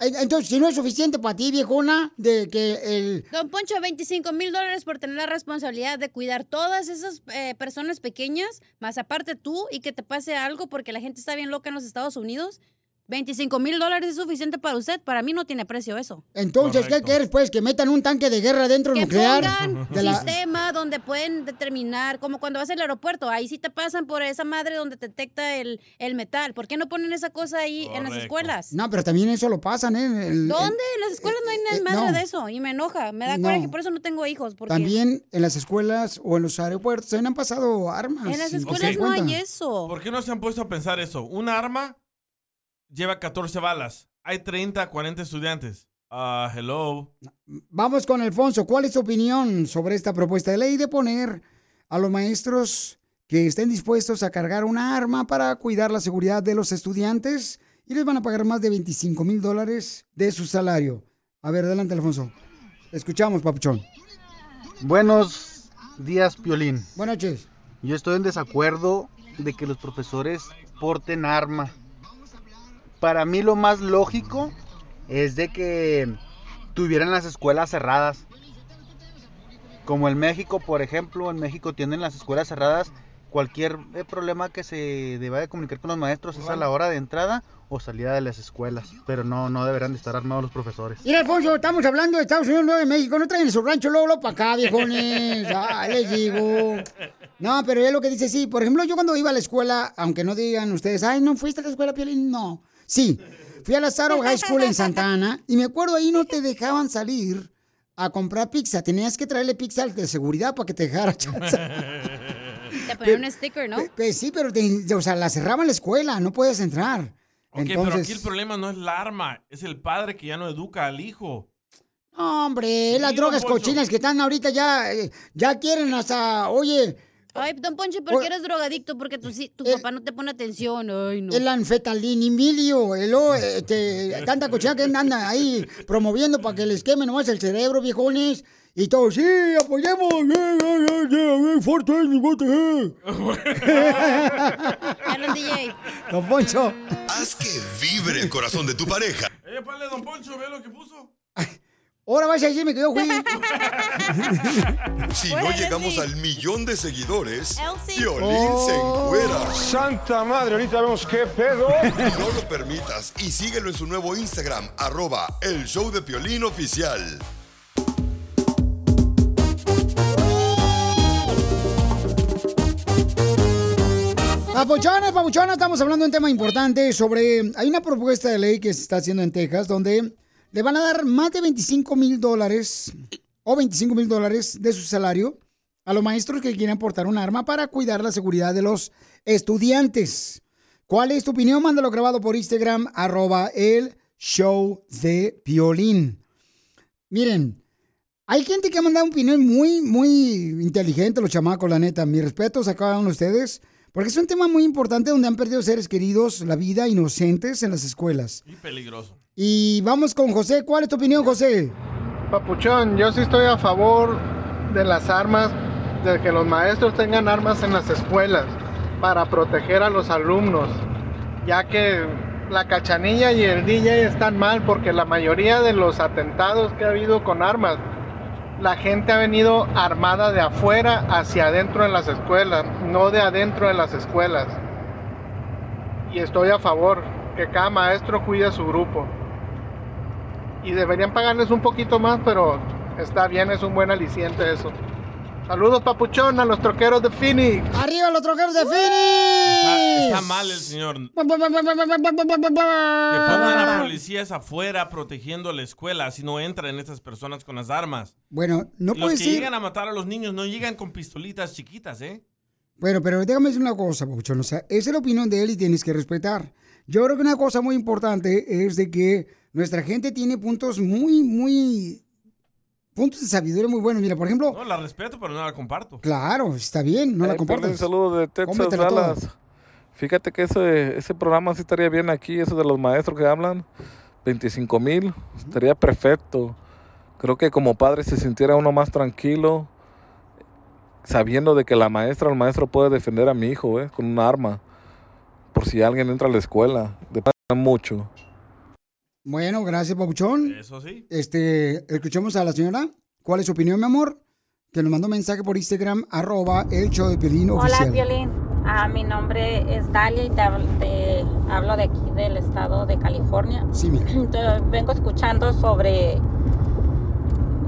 entonces, si no es suficiente para ti, viejona, de que el... Don Poncho, 25 mil dólares por tener la responsabilidad de cuidar todas esas eh, personas pequeñas, más aparte tú y que te pase algo porque la gente está bien loca en los Estados Unidos. 25 mil dólares es suficiente para usted. Para mí no tiene precio eso. Entonces, ¿qué quieres, pues? ¿Que metan un tanque de guerra dentro Que nuclear? pongan De la- sistema donde pueden determinar, como cuando vas al aeropuerto, ahí sí te pasan por esa madre donde te detecta el, el metal. ¿Por qué no ponen esa cosa ahí en las escuelas? No, pero también eso lo pasan, ¿eh? El- ¿Dónde? En las escuelas no hay eh, nada madre no. de eso y me enoja, me da No. coraje, por eso no tengo hijos. Porque También en las escuelas o en los aeropuertos se han pasado armas. En las escuelas no hay eso. ¿Por qué no se han puesto a pensar eso? Una arma lleva 14 balas. Hay 30, 40 estudiantes. Ah, hello. Vamos con Alfonso. ¿Cuál es tu opinión sobre esta propuesta de ley de poner a los maestros que estén dispuestos a cargar una arma para cuidar la seguridad de los estudiantes y les van a pagar más de 25 mil dólares de su salario? A ver, adelante, Alfonso. Escuchamos, papuchón. Buenos días, Piolín. Buenas noches. Yo estoy en desacuerdo de que los profesores porten arma. Para mí lo más lógico es de que tuvieran las escuelas cerradas. Como en México, por ejemplo, en México tienen las escuelas cerradas cualquier eh, problema que se deba de comunicar con los maestros es a la hora de entrada o salida de las escuelas, pero no, no deberán de estar armados los profesores. Mira, Alfonso, estamos hablando de Estados Unidos, no de México. No traen su rancho Lolo para acá, viejones. Ah, les digo. No, pero es lo que dice, sí. Por ejemplo, yo cuando iba a la escuela, aunque no digan ustedes, ay, ¿no fuiste a la escuela, Piolín? No. Sí, fui a la Saro High School en Santa Ana y me acuerdo ahí no te dejaban salir a comprar pizza. Tenías que traerle pizza al de seguridad para que te dejara chance. Te ponían un sticker, ¿no? Pues sí, pero te- o sea, la cerraban la escuela, no puedes entrar. Ok, pero Entonces, aquí el problema no es la arma, es el padre que ya no educa al hijo. hombre, las drogas cochinas que están ahorita ya, eh, ya quieren hasta, oye, Ay, don Poncho, ¿por qué eres drogadicto? Porque tu, tu papá no te pone atención. Ay, no. el anfetalinimilio, el, o- este, tanta cochina que andan ahí promoviendo para que les queme nomás el cerebro, viejones. Y todos, sí, apoyemos. Yeah, yeah, yeah, yeah, yeah, 420, what the hell. DJ. Don Poncho. Haz que vibre el corazón de tu pareja. Eh, pale, don Poncho, ve lo que puso. Ahora vas a decirme que yo fui. Si no llegamos al millón de seguidores. Violín se Oh. encuera. Santa madre, ahorita vemos qué pedo. No lo permitas y síguelo en su nuevo Instagram, arroba el show de Piolín oficial. Papuchones, papuchonas, estamos hablando de un tema importante sobre... Hay una propuesta de ley que se está haciendo en Texas donde le van a dar más de 25 mil dólares o 25 mil dólares de su salario a los maestros que quieran portar un arma para cuidar la seguridad de los estudiantes. ¿Cuál es tu opinión? Mándalo grabado por Instagram, arroba el show de Piolín. Miren, hay gente que ha mandado opinión muy, muy inteligente, los chamacos, la neta. Mis respetos a cada uno de ustedes, porque es un tema muy importante donde han perdido seres queridos, la vida, inocentes en las escuelas. Y peligroso. Y vamos con José. ¿Cuál es tu opinión, José? Papuchón, yo sí estoy a favor de las armas, de que los maestros tengan armas en las escuelas para proteger a los alumnos, ya que la cachanilla y el DJ están mal porque la mayoría de los atentados que ha habido con armas, la gente ha venido armada de afuera hacia adentro en las escuelas, no de adentro de las escuelas. Y estoy a favor que cada maestro cuide a su grupo y deberían pagarles un poquito más, pero está bien, es un buen aliciente eso. Saludos, papuchón, a los troqueros de Phoenix. ¡Arriba los troqueros de Está, Phoenix! está mal el señor. Que pongan a Bueno, policías afuera protegiendo la escuela, así no entran estas personas con las armas. no Los puede que ser... llegan a matar a los niños no llegan con pistolitas chiquitas, ¿eh? Bueno, pero déjame decir una cosa, Papuchón. O sea, esa es la opinión de él y tienes que respetar. Yo creo que una cosa muy importante es de que nuestra gente tiene puntos muy, muy... Puntos de sabiduría muy buenos. Mira, por ejemplo, No, la respeto, pero no la comparto. claro, está bien, no la Ay, Piolín, compartas. saludos de Texas. Dallas. Fíjate que ese, ese programa sí estaría bien aquí, eso de los maestros que hablan. 25 mil, estaría perfecto. Creo que como padre se sintiera uno más tranquilo, sabiendo de que la maestra o el maestro puede defender a mi hijo ¿eh? con un arma, por si alguien entra a la escuela. Depende mucho. Bueno, gracias, Papuchón. Eso sí. Este, escuchamos a la señora. ¿Cuál es su opinión, mi amor? Que nos mandó un mensaje por Instagram, arroba el show de Piolín Hola, oficial. Violín. Ah, mi nombre es Dalia y te, habl- te hablo de aquí del estado de California. Sí, mira. Te- Vengo escuchando sobre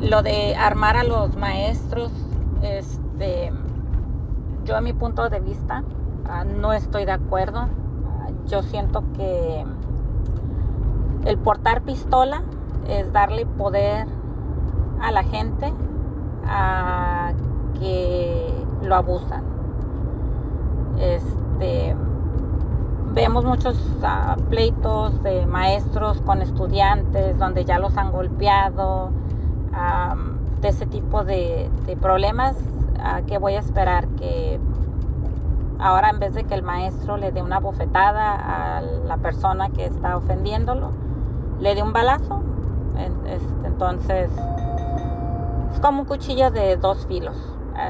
lo de armar a los maestros. Este, yo, en mi punto de vista, ah, no estoy de acuerdo. Ah, Yo siento que el portar pistola es darle poder a la gente a que lo abusan. Este, vemos muchos ah, pleitos de maestros con estudiantes donde ya los han golpeado, de ese tipo de, problemas. ¿A qué voy a esperar? Que ahora en vez de que el maestro le dé una bofetada a la persona que está ofendiéndolo, le dé un balazo. Este, Entonces, es como un cuchillo de dos filos.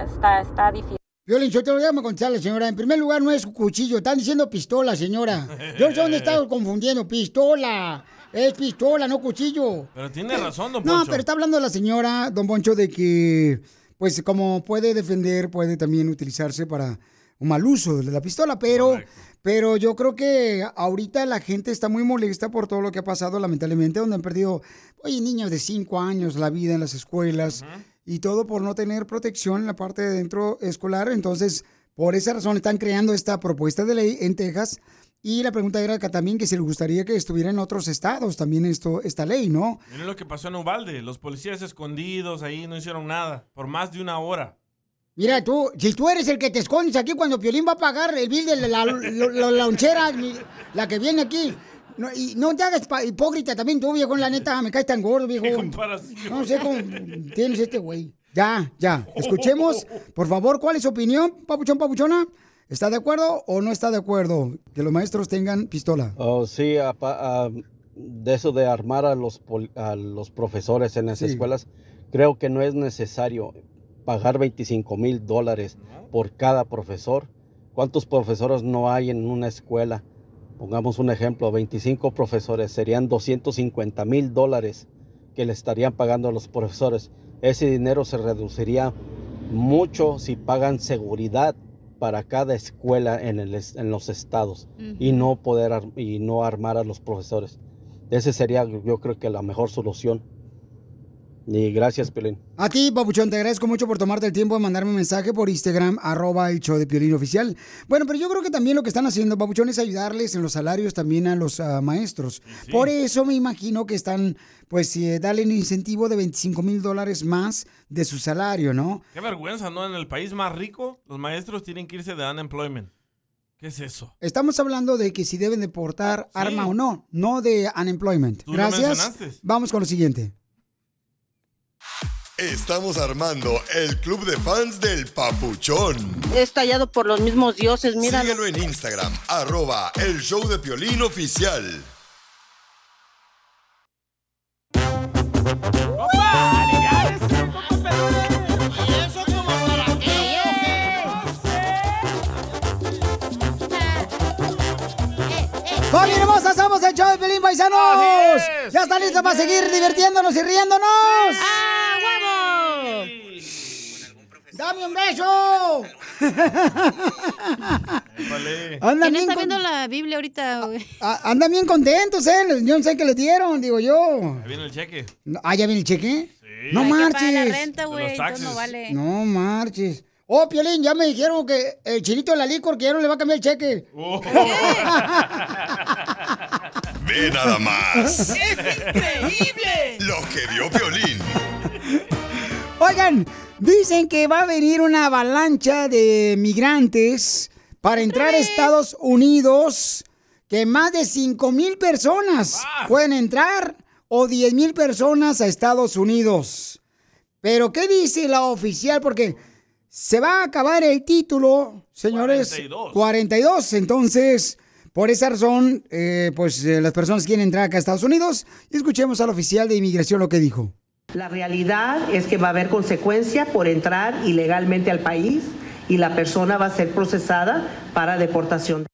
Está, está difícil. Violín, yo te lo voy a contestar, señora. En primer lugar, no es cuchillo, están diciendo pistola, señora. Yo no sé dónde está confundiendo. Pistola. Es pistola, no cuchillo. Pero tiene razón, don No, Poncho. pero está hablando la señora, don Poncho, de que, pues, como puede defender, puede también utilizarse para un mal uso de la pistola, pero, pero yo creo que ahorita la gente está muy molesta por todo lo que ha pasado, lamentablemente, donde han perdido, oye, niños de 5 años la vida en las escuelas y todo por no tener protección en la parte de dentro escolar. Entonces, por esa razón están creando esta propuesta de ley en Texas. Y la pregunta era acá también que si le gustaría que estuviera en otros estados también esto, esta ley, ¿no? Miren lo que pasó en Ubalde. Los policías escondidos ahí no hicieron nada por más de una hora. Mira, tú, si tú eres el que te escondes aquí cuando Piolín va a pagar el bill de la, la, la- la lonchera, la que viene aquí. No, y no te hagas hipócrita también tú, viejo, la neta, me caes tan gordo, viejo. No sé cómo tienes este güey. Ya, ya. Escuchemos, por favor, ¿cuál es su opinión, papuchón, papuchona? ¿Está de acuerdo o no está de acuerdo que los maestros tengan pistola? Oh, sí, apa- ah, de eso de armar a los, a profesores en las Sí. escuelas, creo que no es necesario pagar 25 mil dólares por cada profesor. ¿Cuántos profesores no hay en una escuela? Pongamos un ejemplo, 25 profesores, serían 250 mil dólares que le estarían pagando a los profesores. Ese dinero se reduciría mucho si pagan seguridad para cada escuela en, el es- en los estados y no poder y no armar a los profesores. Ese sería yo creo que la mejor solución. Y gracias, Pelín. A ti, Papuchón, te agradezco mucho por tomarte el tiempo de mandarme un mensaje por Instagram, arroba el show de Piolín Oficial. Bueno, pero yo creo que también lo que están haciendo, Papuchón, es ayudarles en los salarios también a los ah, maestros. Por eso me imagino que están, pues, eh, darle un incentivo de 25 mil dólares más de su salario, ¿no? Qué vergüenza, ¿no? En el país más rico, los maestros tienen que irse de unemployment. ¿Qué es eso? Estamos hablando de que si deben de portar arma o no, no de unemployment. Tú Gracias. mencionaste. Vamos con lo siguiente. Estamos armando el club de fans del Papuchón. Es tallado por los mismos dioses, mira. Síguelo en Instagram, arroba el show de Piolín oficial. ¡Familia hermosa! ¡Somos el show de Pelín Paisanos! ¡Ya está listo para seguir divirtiéndonos y riéndonos! ¡Dame un beso! Andan ¿Quién bien está con- viendo la Biblia ahorita, güey? a- Andan bien contentos, ¿eh? Yo no sé qué les dieron, digo yo. Ahí viene el cheque. ¿Ah, ya viene el cheque? No Hay que pagar marches. la renta, güey, no vale. No marches. Oh, Piolín, ya me dijeron que el chilito de la licor que ya no le va a cambiar el cheque. Ve nada más. increíble! Lo que vio Piolín. Oigan, dicen que va a venir una avalancha de migrantes para entrar a Estados Unidos, que más de 5 mil personas pueden entrar o 10 mil personas a Estados Unidos. Pero, ¿qué dice la oficial? Porque se va a acabar el título, señores. 42. 42. Entonces, por esa razón, eh, pues eh, las personas quieren entrar acá a Estados Unidos. Escuchemos al oficial de inmigración lo que dijo. La realidad es que va a haber consecuencia por entrar ilegalmente al país y la persona va a ser procesada para deportación.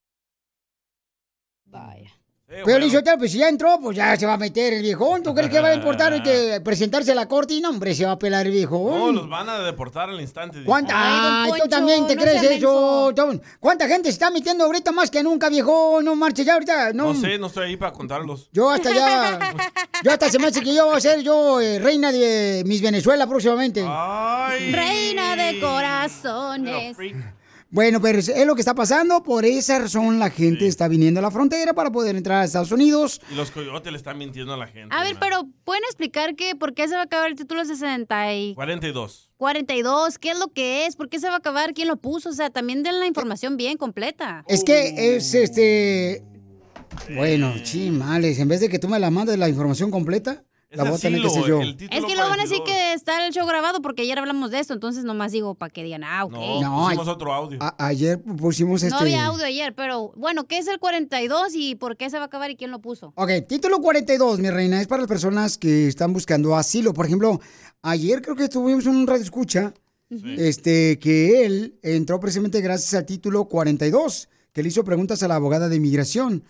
Pero Lizotero, pues si ya entró, pues ya se va a meter el viejón. ¿Tú crees que va a importar este, presentarse a la corte? Y no, hombre, se va a pelar el viejón. No, los van a deportar al instante. ¿Cuánta? Ay, tú también te no crees eso. ¿Cuánta gente se está metiendo ahorita más que nunca, viejo? No marches ya ahorita. No, No sé, no estoy ahí para contarlos. Yo hasta ya. Yo hasta se me hace que yo voy a ser yo eh, reina de Miss Venezuela próximamente. Reina de corazones. Bueno, pero es es lo que está pasando. Por esa razón la gente está viniendo a la frontera para poder entrar a Estados Unidos. Y los coyotes le están mintiendo a la gente. A ver, pero ¿pueden explicar que por qué se va a acabar el título 60 y 42. 42? ¿Qué es lo que es? ¿Por qué se va a acabar? ¿Quién lo puso? O sea, también den la información bien completa. Es que es este. Bueno, chimales. En vez de que tú me la mandes la información completa, la voy a tener que hacer yo. Es que luego van a decir que está el show grabado porque ayer hablamos de esto, entonces nomás digo para que digan, ah, ok. No, No, pusimos otro audio. A- ayer pusimos este. No había audio ayer, pero bueno, ¿qué es el 42 y por qué se va a acabar y quién lo puso? Ok, título 42, mi reina, es para las personas que están buscando asilo. Por ejemplo, ayer creo que tuvimos un radio escucha, este, que él entró precisamente gracias al título 42, que le hizo preguntas a la abogada de inmigración.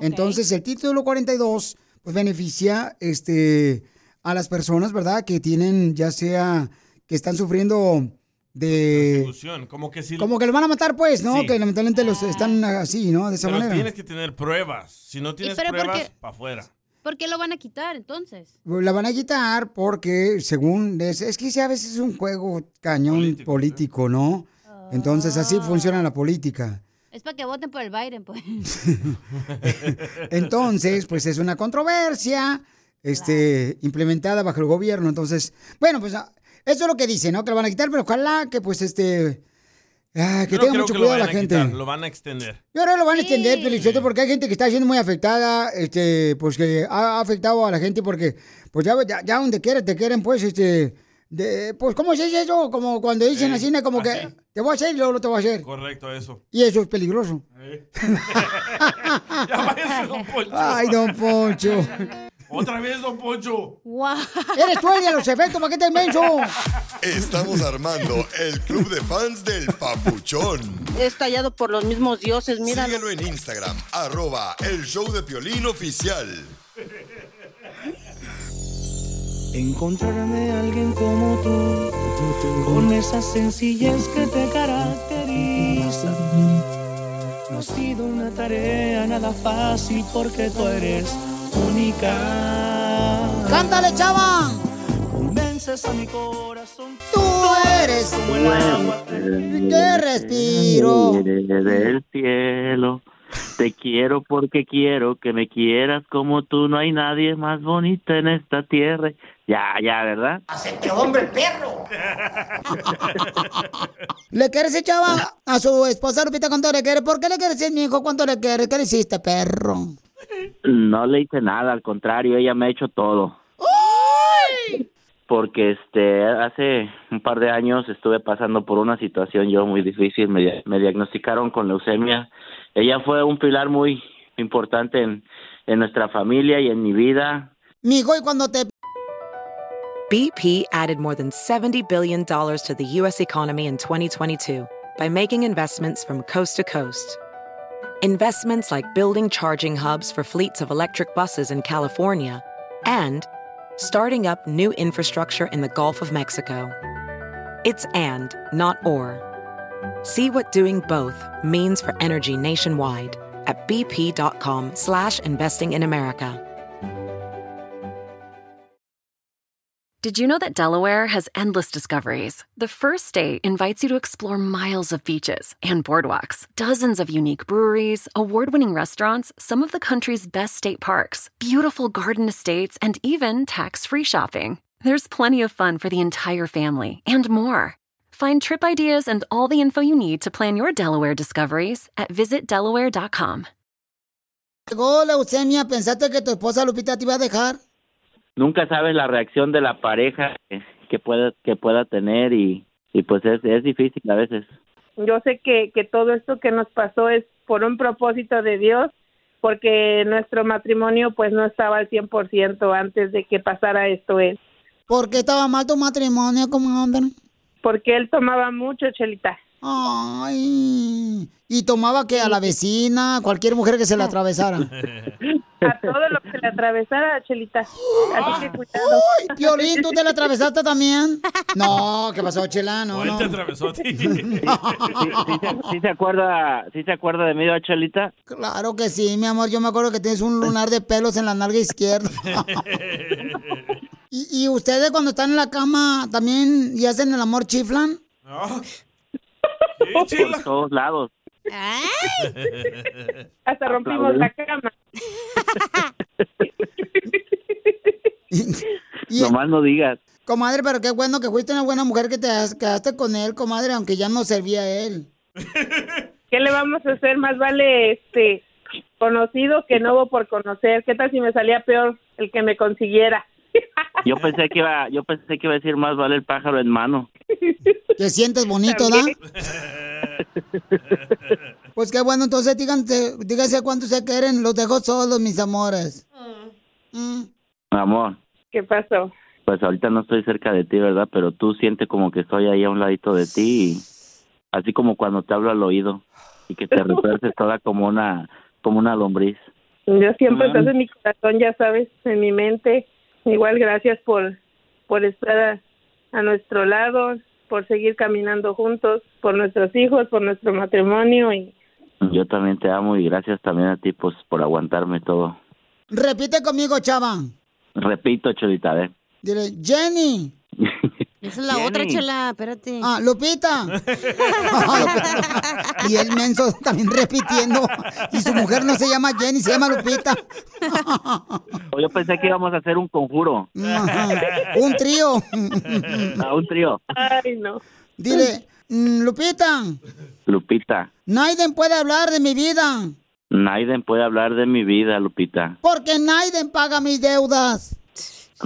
Entonces, el título 42, pues beneficia, este, a las personas, ¿verdad? Que tienen, ya sea, que están sufriendo de... Como que si Como que lo van a matar, pues, ¿no? Sí. Que lamentablemente los están así, ¿no? De esa Pero manera. tienes que tener pruebas. Si no tienes pruebas, qué? para afuera. ¿Por qué lo van a quitar entonces? La van a quitar porque, según... Es, es que a veces es un juego cañón político, ¿no? Entonces, así funciona la política. Es para que voten por el Biden, pues. Entonces, pues es una controversia este, implementada bajo el gobierno. Entonces, bueno, pues eso es lo que dice, ¿no? Que lo van a quitar, pero ojalá que pues este... ah, que Yo tenga creo mucho que lo cuidado la gente. quitar, lo van a extender. Yo que lo van a extender, Felicito, porque hay gente que está siendo muy afectada, este, pues que ha afectado a la gente porque, pues ya, ya, ya donde quiera te quieren, pues, este, de, pues, ¿cómo se dice eso? Como cuando dicen así, como que te voy a hacer y luego no te voy a hacer. Correcto, eso. Y eso es peligroso. ya váyase, don Poncho. Ay, don Poncho. Otra vez, don Poncho. Eres tú el de los efectos, ¿para qué te menso? Estamos armando el club de fans del Papuchón. Es tallado por los mismos dioses, mira. Síguelo en Instagram, arroba el show de Piolín oficial. Encontrarme a alguien como tú, con esa sencillez que te caracteriza. No ha sido una tarea nada fácil porque tú eres única. ¡Cántale, chava! Convences a mi corazón. Tú eres como el agua. que respiro. del cielo. Te quiero porque quiero que me quieras como tú. No hay nadie más bonito en esta tierra. Ya, ya, ¿verdad? ¡Qué hombre perro! ¿Le quieres echar a su esposa Lupita cuánto le quiere? ¿Por qué le quieres decir, mi hijo, cuánto le quiere? ¿Qué le hiciste, perro? No le hice nada, al contrario, ella me ha hecho todo. Porque este hace un par de años estuve pasando por una situación yo muy difícil, me diagnosticaron con leucemia. Ella fue un pilar muy importante en, en nuestra familia y en mi vida. Mi hijo, y cuando te BP added more than $70 billion to the U.S. economy in 2022 by making investments from coast to coast. Investments like building charging hubs for fleets of electric buses in California and starting up new infrastructure in the Gulf of Mexico. It's and, not or. See what doing both means for energy nationwide at bp.com slash investing in America. Did you know that Delaware has endless discoveries? The first state invites you to explore miles of beaches and boardwalks, dozens of unique breweries, award winning restaurants, some of the country's best state parks, beautiful garden estates, and even tax free shopping. There's plenty of fun for the entire family and more. Find trip ideas and all the info you need to plan your Delaware discoveries at visitdelaware.com. llegó leucemia, ¿pensaste que tu esposa Lupita te iba a dejar? Nunca sabes la reacción de la pareja que, pueda que pueda tener y, y pues es, es difícil a veces. Yo sé que, que todo esto que nos pasó es por un propósito de Dios, porque nuestro matrimonio pues no estaba al 100% antes de que pasara esto. ¿Por qué estaba mal tu matrimonio, comadre? Porque él tomaba mucho, Chelita. Ay. Y tomaba que a la vecina, cualquier mujer que se le atravesara. A todo lo que le atravesara, Chelita. Así que cuidado. Ay, Piolín, ¿tú te la atravesaste también? No, ¿qué pasó, Chela? No, ¿O él no. te atravesó a ti? ¿Sí, sí se- sí se acuerda sí se acuerda de mí, Chelita? Claro que sí, mi amor. Yo me acuerdo que tienes un lunar de pelos en la nalga izquierda. ¿Y, y ustedes cuando están en la cama también y hacen el amor chiflan? Por todos lados. Hasta rompimos la cama. Nomás no digas. Comadre, pero qué bueno que fuiste una buena mujer que te quedaste con él, comadre, aunque ya no servía a él. ¿Qué le vamos a hacer? Más vale este conocido que no hubo por conocer. ¿Qué tal si me salía peor el que me consiguiera? Yo pensé que iba yo pensé que iba a decir más vale el pájaro en mano. Te sientes bonito, ¿da? Pues qué bueno, entonces díganse, díganse cuánto se quieren, los dejo solos, mis amores. Mm. Amor, ¿Qué pasó? pues ahorita no estoy cerca de ti, ¿verdad? Pero tú sientes como que estoy ahí a un ladito de ti, y así como cuando te hablo al oído y que te refuerces toda como una como una lombriz. Yo siempre Ah. estás en mi corazón, ya sabes, en mi mente. Igual gracias por, por estar a, a nuestro lado. por seguir caminando juntos, por nuestros hijos, por nuestro matrimonio y Yo también te amo y gracias también a ti pues, por aguantarme todo. Repite conmigo, chava. Repito, Cholita, ¿eh? Dile, Jenny. Esa es la otra, Jenny. chela, espérate. Ah, Lupita. y el menso también repitiendo. Y su mujer no se llama Jenny, se llama Lupita. Yo pensé que íbamos a hacer un conjuro. Un trío. A un trío. Ay, no. Dile, mm, Lupita, Lupita, Naiden puede hablar de mi vida. Naiden puede hablar de mi vida, Lupita. Porque Naiden paga mis deudas.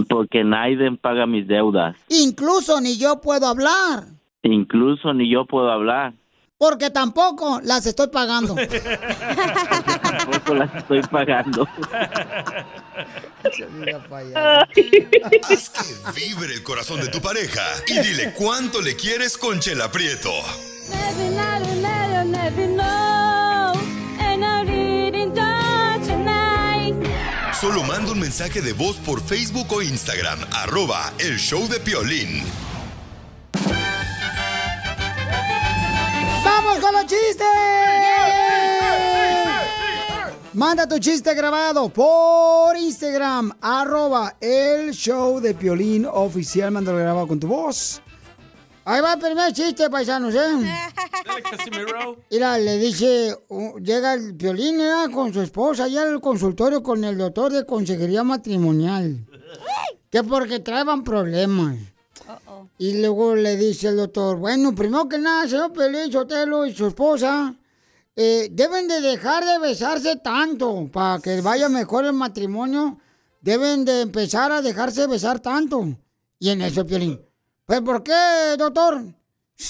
Porque Naiden paga mis deudas. Incluso ni yo puedo hablar. Incluso ni yo puedo hablar. Porque tampoco las estoy pagando. Tampoco las estoy pagando. Haz que vibre el corazón de tu pareja y dile cuánto le quieres con Chela Prieto. Solo manda un mensaje de voz por Facebook o Instagram, arroba el show de Piolín. ¡Vamos con los chistes! Manda tu chiste grabado por Instagram, arroba el show de Piolín oficial. Mándalo grabado con tu voz. Ahí va el primer chiste, paisanos, ¿eh? Mira, le dice, llega el Piolín ¿verdad? con su esposa allá al consultorio con el doctor de consejería matrimonial. Que porque traían problemas. Y luego le dice el doctor, bueno, primero que nada, señor Piolín Sotelo y su esposa, eh, deben de dejar de besarse tanto para que vaya mejor el matrimonio. Deben de empezar a dejarse besar tanto. Y en eso, Piolín, pues, ¿por qué, doctor?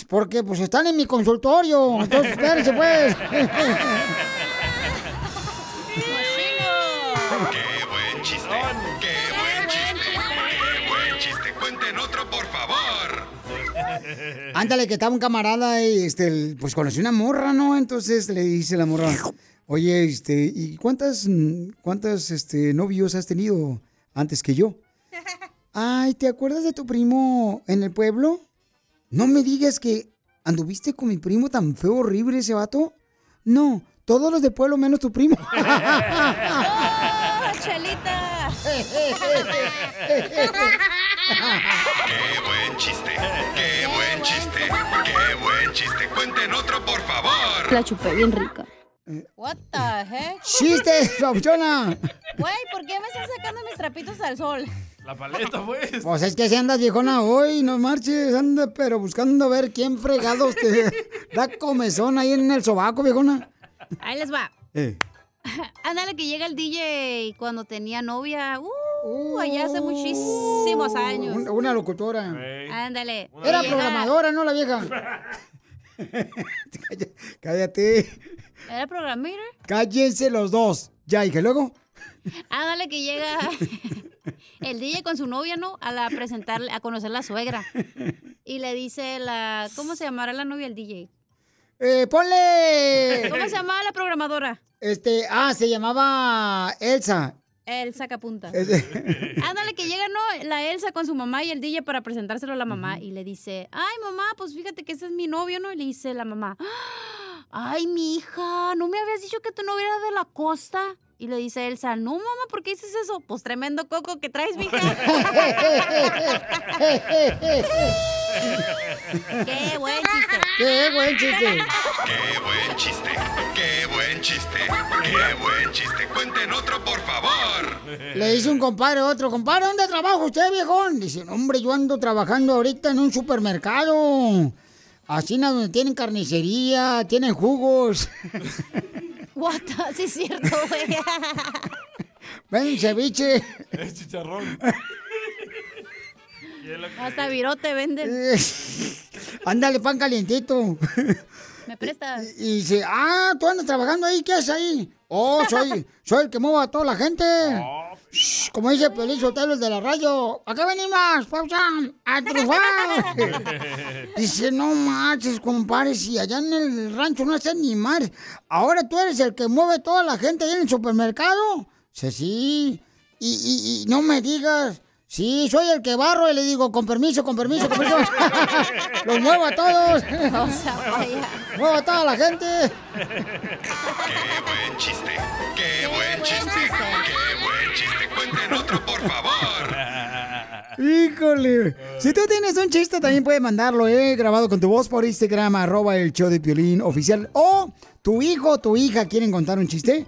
Porque, pues, están en mi consultorio. Entonces, espérense, pues. ¡Qué buen chiste! ¡Qué buen chiste! ¡Qué buen chiste! ¡Cuenten otro, por favor! Ándale, que estaba un camarada y, este, pues, conoció una morra, ¿no? Entonces, le dice la morra, oye, este, ¿y cuántas, cuántas, este, novios has tenido antes que yo? Ay, ¿te acuerdas de tu primo en el pueblo? No me digas que anduviste con mi primo tan feo, horrible ese vato. No, todos los de pueblo menos tu primo. ¡Oh, Chelita! ¡Qué buen chiste! ¡Qué buen chiste! ¡Qué buen chiste! ¡Cuenten otro, por favor! La chupé bien rica. What the heck? ¡Chiste! Güey, ¿por qué me están sacando mis trapitos al sol? La paleta, pues. Pues es que si andas viejona hoy, no marches, anda pero buscando ver quién fregados te da comezón ahí en el sobaco, viejona. Ahí les va. Eh. Ándale que llega el DJ cuando tenía novia. Uh, allá hace muchísimos años. Un- Una locutora. Ándale. Era programadora, ¿no, la vieja? Cállate. ¿Era programmer? Cállense los dos. Ya, y que luego. Ándale que llega el DJ con su novia, ¿no? A la presentarle, a conocer la suegra. Y le dice la, ¿cómo se llamará la novia del DJ? Eh, ponle. ¿Cómo se llamaba la programadora? Este, ah, se llamaba Elsa. El sacapunta. Ándale, que llega, ¿no? La Elsa con su mamá y el DJ para presentárselo a la mamá. Y le dice, ay, mamá, pues fíjate que ese es mi novio, ¿no? Y le dice la mamá, ay, mi hija, ¿no me habías dicho que tu novio era de la costa? Y le dice Elsa, no, mamá, ¿por qué dices eso? Pues tremendo coco que traes, mija. ¡Qué buen chiste! ¡Qué buen chiste! ¡Qué buen chiste! ¡Qué buen chiste! ¡Qué buen chiste! ¡Cuenten otro, por favor! Le dice un compadre a otro, compadre, ¿dónde trabaja usted, viejón? Dice, "No, hombre, yo ando trabajando ahorita en un supermercado. Así donde tienen carnicería, tienen jugos. What? Sí es cierto, güey. Ven, ceviche. Es chicharrón. Hasta virote venden. Ándale, pan calientito. ¿Me prestas? Y dice, ah, tú andas trabajando ahí, ¿qué haces ahí? Oh, soy, soy el que mueve a toda la gente. Shh, como dice Pelín Sotelo, el de la radio. Acá venimos, pausa, a triunfar. Dice, no marches, compadre, si allá en el rancho no hacen ni más. Ahora tú eres el que mueve toda la gente ahí en el supermercado. Dice, sí. Y, y- y no me digas, Sí, soy el que barro y le digo, con permiso, con permiso, con permiso. Los muevo a todos. Muevo a toda la gente. ¡Qué buen chiste! ¡Qué buen chiste! ¡Qué buen chiste! Cuenten otro, por favor. Híjole. Si tú tienes un chiste, también puedes mandarlo, ¿eh? Grabado con tu voz por Instagram, arroba el show de Piolín oficial. O tu hijo o tu hija quieren contar un chiste.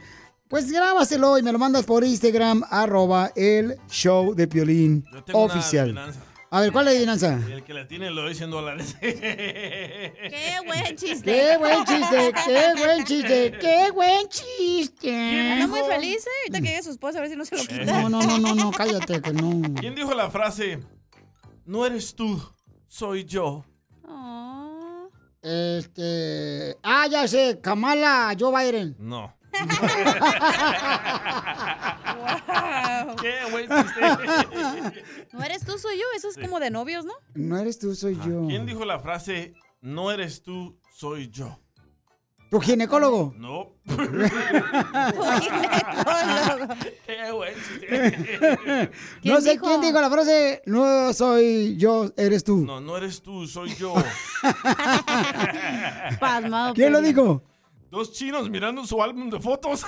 Pues grábaselo y me lo mandas por Instagram, arroba el show de Piolín una oficial. A ver, ¿cuál es la adivinanza? El que la tiene le doy 100 dólares. ¡Qué buen chiste! ¡Qué buen chiste! ¡Qué buen chiste! ¡Qué buen chiste! Anda muy feliz, ¿eh? Ahorita que llegue su esposa, a ver si no se lo quita. No, no, no, no, no, cállate, que no. ¿Quién dijo la frase? No eres tú, soy yo. Este. Ah, ya sé, Kamala Joe Biden. No. Wow. ¡Qué buen chiste! No eres tú, soy yo. Eso es como de novios, ¿no? No eres tú, soy yo. ¿Quién dijo la frase? No eres tú, soy yo. ¿Tu ginecólogo? No. ¡Qué buen chiste! No sé quién dijo la frase, no soy yo, eres tú. No, no eres tú, soy yo. Pasmado. ¿Quién lo dijo? Dos chinos mirando su álbum de fotos.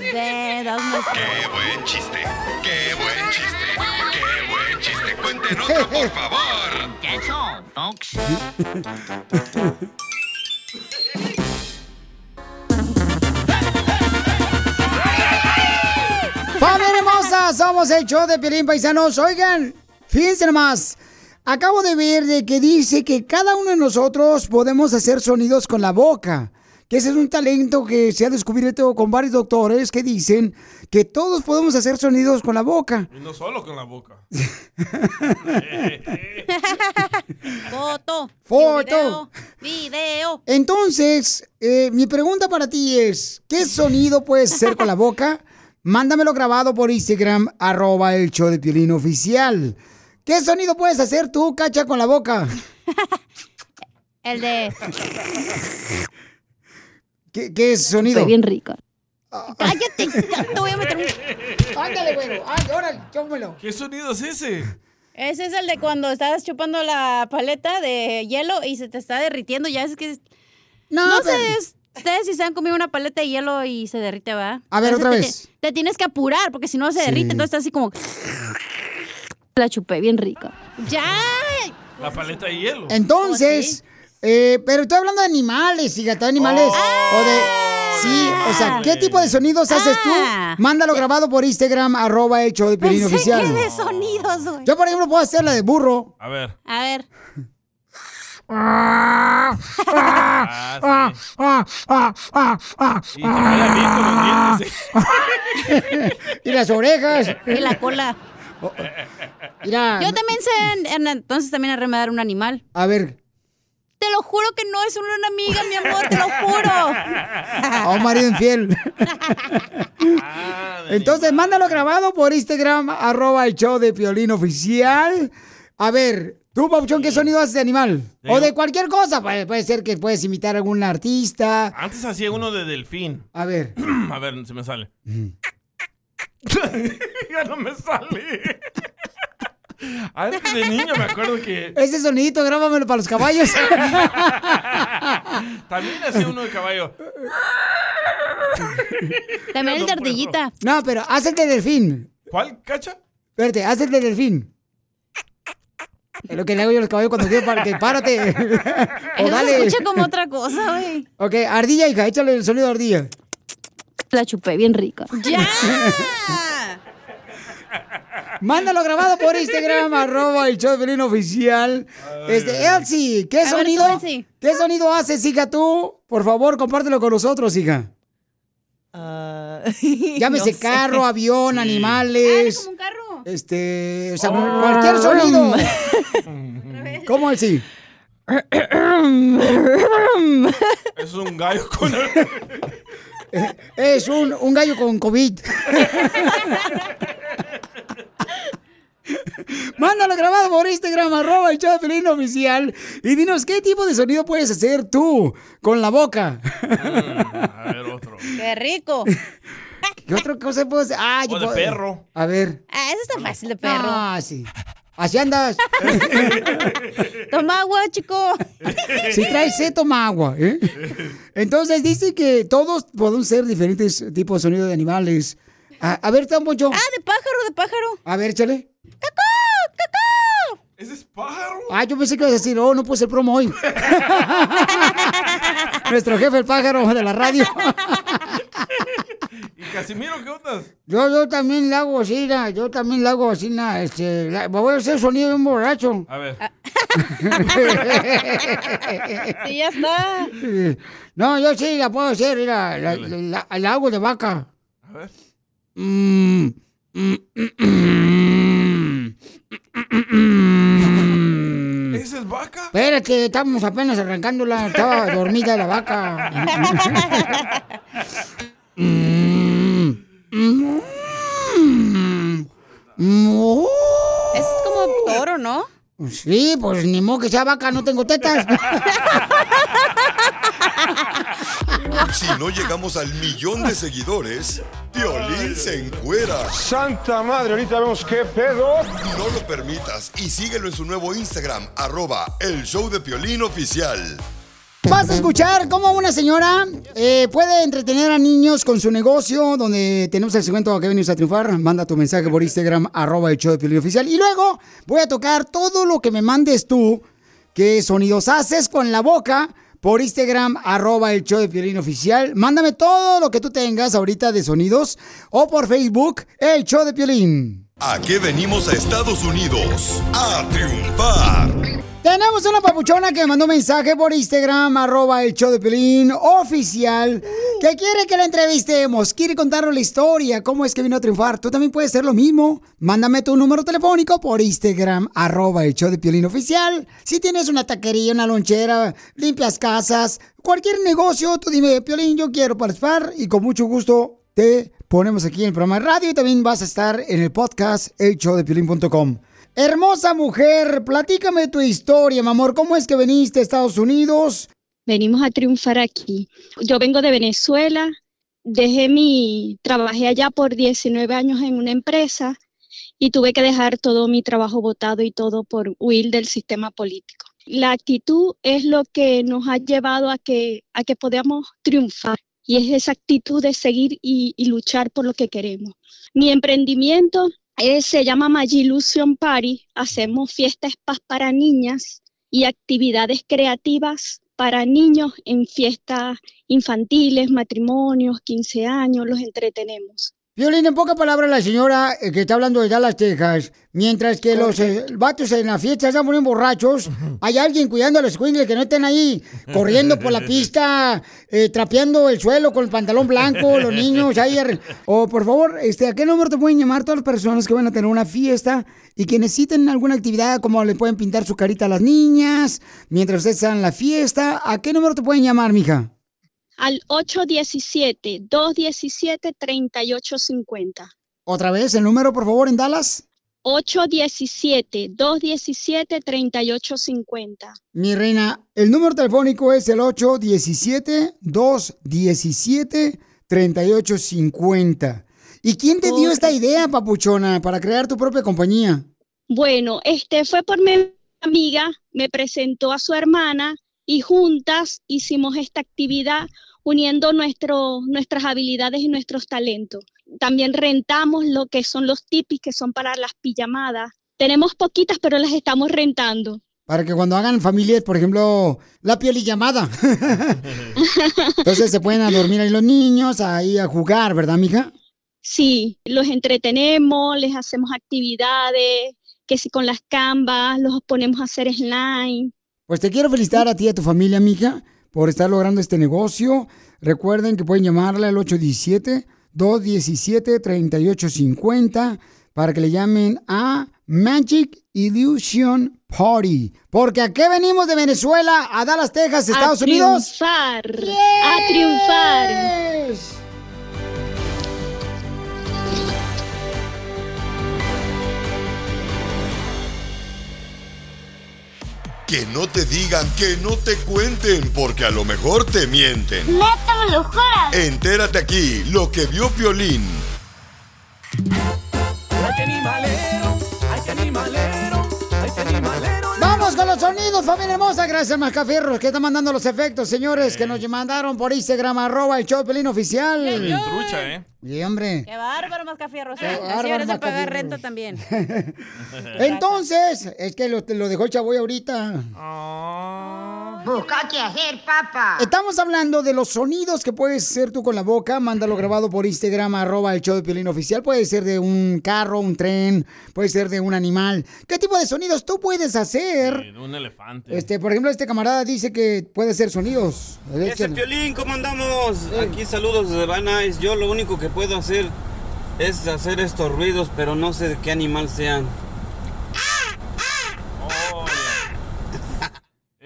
De dos ¡Qué buen chiste! ¡Qué buen chiste! ¡Qué buen chiste! Cuenten otro, por favor. All, folks. ¡Familia hermosa! Somos el show de Piolín Paisanos. Oigan, fíjense nomás. Acabo de ver de que dice que cada uno de nosotros podemos hacer sonidos con la boca. Que ese es un talento que se ha descubierto con varios doctores que dicen que todos podemos hacer sonidos con la boca. Y no solo con la boca. Foto. Foto. Video. Entonces, eh, mi pregunta para ti es, ¿qué sonido puedes hacer con la boca? Mándamelo grabado por Instagram, arroba el show de Piolín oficial. ¿Qué sonido puedes hacer tú, cacha, con la boca? El de. ¿Qué, qué es sonido? Estoy bien rica. Cállate, ya te voy a meter un. Ándale, güero. Ay, órale, chómelo. ¿Qué sonido es ese? Ese es el de cuando estás chupando la paleta de hielo y se te está derritiendo. Ya es que. No, No, pero- ustedes si se han comido una paleta de hielo y se derrite, ¿va? A ver, otra te- vez. Te, te tienes que apurar porque si no se Sí. derrite, entonces estás así como. La chupé bien rica. ¡Ya! La paleta de hielo. Entonces, eh, pero estoy hablando de animales, fíjate, de animales. O de. Sí, o sea, ¿qué tipo de sonidos haces tú? Mándalo grabado por Instagram, arroba el show de Pensé oficial. que de sonidos, güey. Yo, por ejemplo, puedo hacer la de burro. A ver. A ver. Ah, ah, ah, ah, ah, ah, y las orejas. Y la cola. Mira, Yo también sé en- en- entonces también a remedar un animal. a ver. Te lo juro que no es una amiga, mi amor, te lo juro. A un marido infiel. Entonces, mándalo grabado por Instagram, arroba el show de Piolín oficial. A ver, tú, Pauchón, ¿qué sonido haces de animal? O de cualquier cosa. Puede, puede ser que puedes imitar a algún artista. Antes hacía uno de delfín. A ver. A ver, se me sale. ya no me sale. Antes de niño me acuerdo que Ese sonidito, grábamelo para los caballos. también hacía uno de caballo. También el de ardillita. No, pero haz el de delfín. ¿Cuál, cacha? Espérate, haz el de delfín. Es lo que le hago yo a los caballos cuando quiero para que párate. o Eso se dale. escucha como otra cosa, güey. Ok, ardilla, hija, échale el sonido de ardilla. La chupé bien rica. ¡Ya! Mándalo grabado por Instagram, arroba el show de oficial. Este, Elsie, ¿qué A ver, tú, sonido? Elsie. ¿Qué sonido haces, hija, tú? Por favor, compártelo con nosotros, hija. Llámese no sé. carro, avión, animales. como un carro. Este, o sea, cualquier sonido. ¿Cómo Elsie? Es un gallo con Es un, un gallo con COVID. Mándalo grabado por Instagram, arroba el show de oficial. Y dinos qué tipo de sonido puedes hacer tú con la boca. A ver, otro. ¡Qué rico! ¿Qué otra cosa puedo hacer? Ah, yo O de puedo- perro. A ver. Ah, eso está fácil de perro. Ah, sí. Así andas. Toma agua, chico. Si traes sed, toma agua. ¿eh? Entonces dice que todos podemos ser diferentes tipos de sonido de animales. A, a ver, Tan Poncho. Ah, de pájaro, de pájaro. A ver, échale. ¿Ese es pájaro? Ah, yo pensé que ibas a decir, oh, no puse el promo hoy. Nuestro jefe, el pájaro de la radio. ¿Y Casimiro qué onda? Yo, yo también le hago así, na, yo también le hago así, na, este, la- voy a hacer sonido de un borracho. A ver. Sí, ya está. No, yo sí la puedo hacer, mira, la, la, la- la hago de vaca. A ver. Mm, mm, mm, ¿Ese es vaca? Espérate, estamos apenas arrancándola, estaba dormida la vaca. Mm, mm, mm. Es como toro, ¿no? Sí, pues ni modo que sea vaca, no tengo tetas. Si no llegamos al millón de seguidores, Piolín se encuera. Santa madre, ahorita vemos qué pedo. No lo permitas y síguelo en su nuevo Instagram, arroba el show de Piolín oficial. Vas a escuchar cómo una señora eh, puede entretener a niños con su negocio, donde tenemos el segmento que venimos a triunfar. Manda tu mensaje por Instagram, arroba el show de Piolín Oficial. Y luego voy a tocar todo lo que me mandes tú, qué sonidos haces con la boca, por Instagram, arroba el show de Piolín Oficial. Mándame todo lo que tú tengas ahorita de sonidos, o por Facebook, el show de Piolín. ¿A qué venimos a Estados Unidos? A triunfar. Tenemos una papuchona que me mandó un mensaje por Instagram, arroba el show de Pelín oficial, que quiere que la entrevistemos, quiere contarnos la historia, cómo es que vino a triunfar. Tú también puedes hacer lo mismo. Mándame tu número telefónico por Instagram, arroba el show de Piolín oficial. Si tienes una taquería, una lonchera, limpias casas, cualquier negocio, tú dime, Piolín, yo quiero participar y con mucho gusto te ponemos aquí en el programa de radio y también vas a estar en el podcast elshowdepiolín.com. Hermosa mujer, platícame tu historia, mi amor. ¿Cómo es que viniste a Estados Unidos? Venimos a triunfar aquí. Yo vengo de Venezuela, dejé mi, trabajé allá por 19 años en una empresa y tuve que dejar todo mi trabajo votado y todo por huir del sistema político. La actitud es lo que nos ha llevado a que, a que podamos triunfar y es esa actitud de seguir y luchar por lo que queremos. Mi emprendimiento eh, se llama Illusion Party. Hacemos fiestas para niñas y actividades creativas para niños en fiestas infantiles, matrimonios, 15 años, los entretenemos. Violín, en pocas palabras, la señora eh, que está hablando de Dallas, Texas, mientras que los eh, vatos en la fiesta están poniendo borrachos, hay alguien cuidando a los squinkles que no estén ahí corriendo por la pista, eh, trapeando el suelo con el pantalón blanco, los niños ahí. O por favor, este, ¿a qué número te pueden llamar todas las personas que van a tener una fiesta y que necesiten alguna actividad, como le pueden pintar su carita a las niñas mientras ustedes están en la fiesta? ¿A qué número te pueden llamar, mija? Al 817-217-3850. Otra vez, el número, por favor, en Dallas. 817-217-3850. Mi reina, el número telefónico es el 817-217-3850. ¿Y quién te dio esta idea, papuchona, para crear tu propia compañía? Bueno, este fue por mi amiga, me presentó a su hermana y juntas hicimos esta actividad uniendo nuestro, nuestras habilidades y nuestros talentos. También rentamos lo que son los tipis, que son para las pijamadas. Tenemos poquitas, pero las estamos rentando. Para que cuando hagan familias, por ejemplo, la piel y llamada. Entonces se pueden a dormir ahí los niños, ahí a jugar, ¿verdad, mija? Sí, los entretenemos, les hacemos actividades, que si con las canvas, los ponemos a hacer slime. Pues te quiero felicitar a ti y a tu familia, mija, por estar logrando este negocio. Recuerden que pueden llamarle al 817-217-3850 para que le llamen a Magic Illusion Party. Porque aquí venimos de Venezuela a Dallas, Texas, Estados a Unidos. Triunfar, A triunfar. Que no te digan, que no te cuenten, porque a lo mejor te mienten. ¿Neta me lo juras? Entérate aquí, lo que vio Piolín. Ay, Vamos con los sonidos, familia hermosa. Gracias, Mascafierros, que están mandando los efectos, señores, que nos mandaron por Instagram, arroba el show de Pelín oficial. Bien trucha, ¿eh? Y hombre. Qué bárbaro, Mascafierros. Qué ¿eh? Así bárbaro, de pagar renta también. Entonces, es que lo, lo dejó el chavoy ahorita. Busca qué hacer, papá. Estamos hablando de los sonidos que puedes hacer tú con la boca. Mándalo grabado por Instagram, arroba el show de Piolín oficial. Puede ser de un carro, un tren, puede ser de un animal. ¿Qué tipo de sonidos tú puedes hacer? De un elefante. Este, por ejemplo, este camarada dice que puede hacer sonidos. Ese. Piolín, ¿cómo andamos? Aquí saludos de Van Nuys. Yo lo único que puedo hacer es hacer estos ruidos, pero no sé de qué animal sean.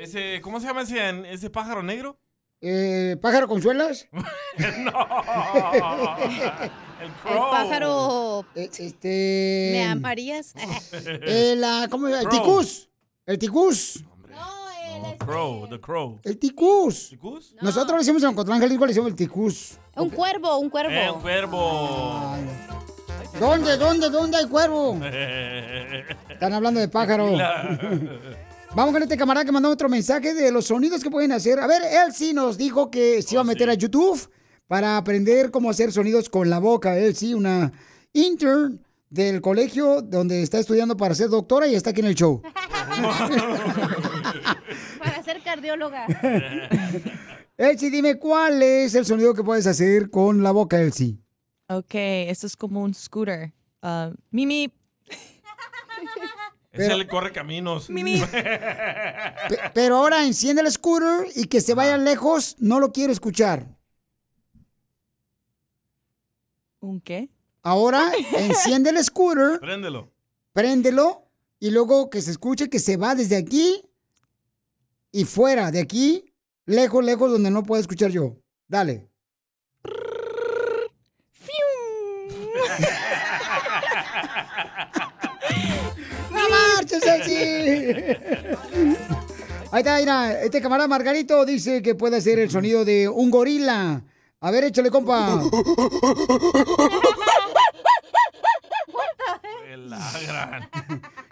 Ese, ¿Cómo se llama ese, ese pájaro negro? Eh, ¿Pájaro con suelas? no. El El crow. pájaro. Este. ¿Me amarías? El, ah, ¿cómo se llama? El Crow. ticús. El ticús. Crow, the crow. El ticús. ¿Ticús? Nosotros le decimos en Ocotlán, Jalisco, le decimos el ticús. Un cuervo, un cuervo. El cuervo. ¿Dónde, dónde, dónde hay cuervo? Están hablando de pájaro. Vamos con este camarada que mandó otro mensaje de los sonidos que pueden hacer. A ver, él sí nos dijo que se iba a meter a YouTube para aprender cómo hacer sonidos con la boca. Él sí, una intern del colegio donde está estudiando para ser doctora y está aquí en el show. Para ser cardióloga. Elsie, dime cuál es el sonido que puedes hacer con la boca, Elsie. Ok, esto es como un scooter. Ah, Mimi, Ese le corre caminos. Mimi. Pero ahora enciende el scooter y que se vaya lejos, no lo quiero escuchar. ¿un qué? Ahora enciende el scooter, Préndelo. préndelo y luego que se escuche que se va desde aquí y fuera de aquí, lejos, lejos, donde no puedo escuchar yo. Dale. Marches, Elsie! Ahí está, mira, este camarada Margarito dice que puede hacer el sonido de un gorila. A ver, échale, compa.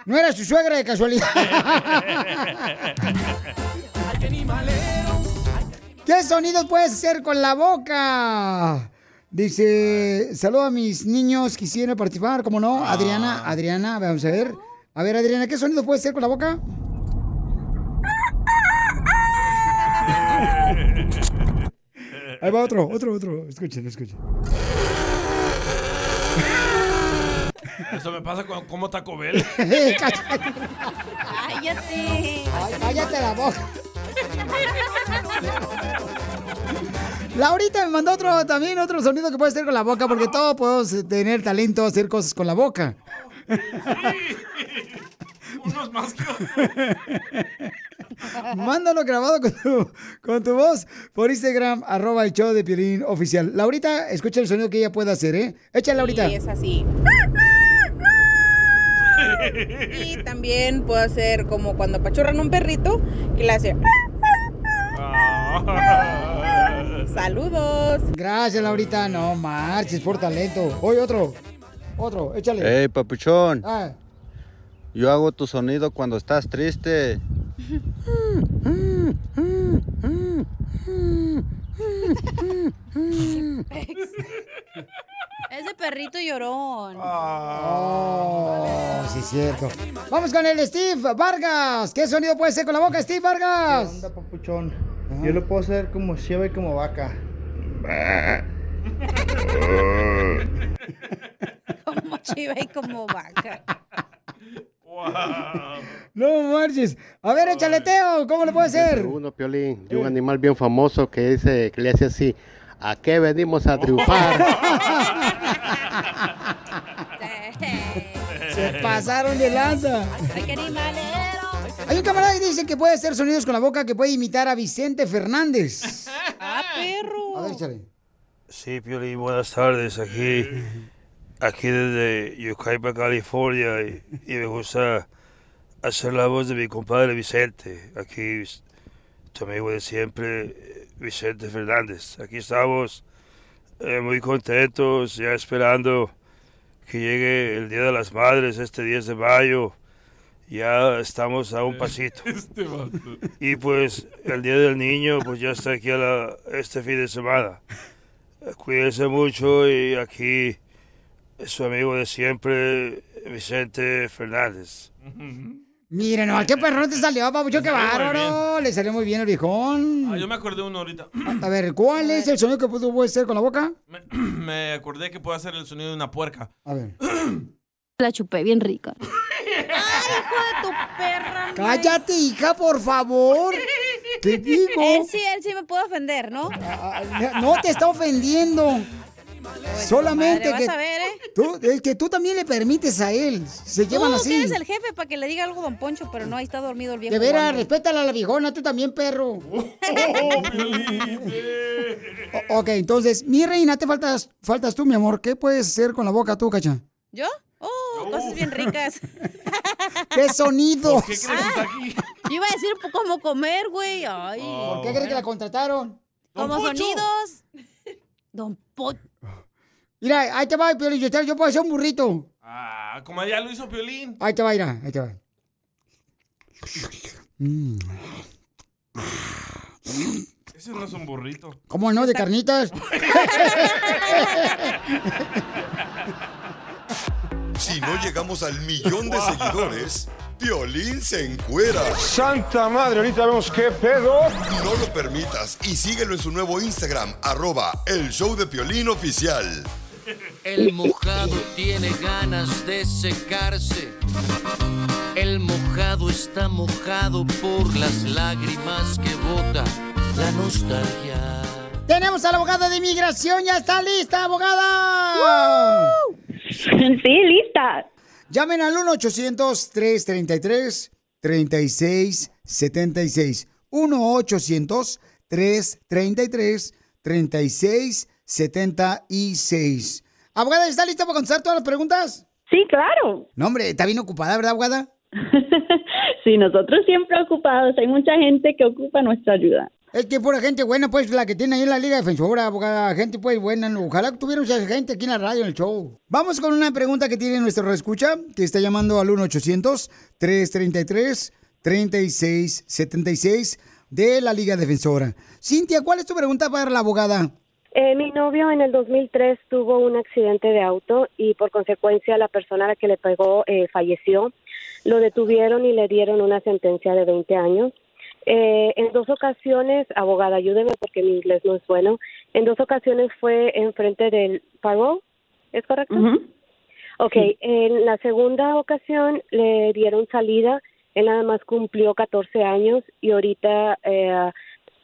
No era su suegra de casualidad. ¿Qué sonidos puedes hacer con la boca? Dice, saludo a mis niños, quisiera participar, ¿cómo no? Adriana, Adriana, vamos a ver. A ver, Adriana, ¿qué sonido puedes hacer con la boca? Ahí va otro, otro, otro. Escuchen, escuchen. Eso me pasa con como Taco Bell. Cállate. Ay, cállate la boca. Laurita me mandó otro también, otro sonido que puedes hacer con la boca, porque todos podemos tener talento hacer cosas con la boca. Unos más que Mándalo grabado con tu, con tu voz por Instagram, arroba el show de Piolín oficial. Laurita, escucha el sonido que ella puede hacer, ¿eh? Échale, Laurita. Y es así. Y también puedo hacer como cuando apachurran un perrito que le hace. Saludos. Gracias, Laurita. No marches por talento. Hoy otro. Otro, échale. Hey, papuchón. Ah. Yo hago tu sonido cuando estás triste. Ese perrito llorón. Oh, sí, cierto. Vamos con el Steve Vargas. ¿Qué sonido puede ser con la boca, Steve Vargas? ¿Qué onda, papuchón? Yo lo puedo hacer como chiva y como vaca. Como chiva y como vaca. No marches. A ver, échale, Teo. ¿Cómo le puede hacer? Segundo, Piolín, de un animal bien famoso que dice, que le hace así, ¿a qué venimos a triunfar? Se pasaron de lanza. Hay un camarada que dice que puede hacer sonidos con la boca que puede imitar a Vicente Fernández. Ah, perro. A ver, échale. Sí, Piolín, buenas tardes. Aquí, aquí desde Yucaipa, California. Y, y me gusta hacer la voz de mi compadre Vicente. Aquí, tu amigo de siempre, Vicente Fernández. Aquí estamos eh, muy contentos, ya esperando que llegue el Día de las Madres este 10 de mayo. Ya estamos a un pasito. Este. Y pues el Día del Niño pues ya está aquí a la- este fin de semana. Cuídense mucho y aquí su amigo de siempre, Vicente Fernández. Mira, no, qué perrón te salió, papucho, qué bárbaro. Le salió muy bien el viejón. Ah, yo me acordé uno ahorita. A ver, ¿cuál es el sonido que tú puedes hacer con la boca? me acordé que puedo hacer el sonido de una puerca. A ver. La chupé bien rica. tu perra. Cállate, hija, por favor. Te digo. Él sí, él sí me puede ofender, ¿no? No te está ofendiendo. Solamente madre, que vas a ver, ¿eh? tú, es que tú también le permites a él. Se llevan Tú así. que eres el jefe para que le diga algo a Don Poncho, pero no, ahí está dormido el viejo. De veras, respétala a la viejona, tú también, perro. O- ok, entonces, mi reina, te faltas, faltas tú, mi amor. ¿Qué puedes hacer con la boca tú, cacha? ¿Yo? Oh, cosas bien ricas. ¿Qué sonido? ¿Por qué crees que está aquí? Yo iba a decir cómo comer, güey. Ay. ¿Por qué crees que la contrataron? Como Poncho. sonidos. Don Poncho. Mira, ahí te va, Piolín, yo, yo puedo hacer un burrito. Ah, como ya lo hizo Piolín. Ahí te va, mira, ahí te va. Mm. Ese no es un burrito. ¿Cómo no? ¿De carnitas? Si no llegamos al millón de seguidores, Piolín se encuera. Santa madre, ahorita vemos qué pedo. No lo permitas y síguelo en su nuevo Instagram, arroba el show de Piolín oficial. El mojado tiene ganas de secarse. El mojado está mojado por las lágrimas que bota la nostalgia. Tenemos a la abogada de inmigración, ya está lista, abogada. Sí, lista. Llamen al 1-800-333-3676. 1-800-333-3676. Abogada, ¿está lista para contestar todas las preguntas? Sí, claro. No, hombre, está bien ocupada, ¿verdad, abogada? Sí, nosotros siempre ocupados. Hay mucha gente que ocupa nuestra ayuda. Es que pura gente buena, pues, la que tiene ahí en la Liga Defensora, abogada. Gente, pues, buena. Ojalá que gente aquí en la radio, en el show. Vamos con una pregunta que tiene nuestro escucha, que está llamando al 1-800-333-3676 de la Liga Defensora. Cintia, ¿cuál es tu pregunta para la abogada? Eh, mi novio en el 2003 tuvo un accidente de auto y por consecuencia la persona a la que le pegó eh, falleció. Lo detuvieron y le dieron una sentencia de 20 años. Eh, en dos ocasiones, abogada, ayúdeme porque mi inglés no es bueno. En dos ocasiones fue enfrente del parole, ¿es correcto? Ok, en la segunda ocasión le dieron salida, él nada más cumplió 14 años y ahorita eh,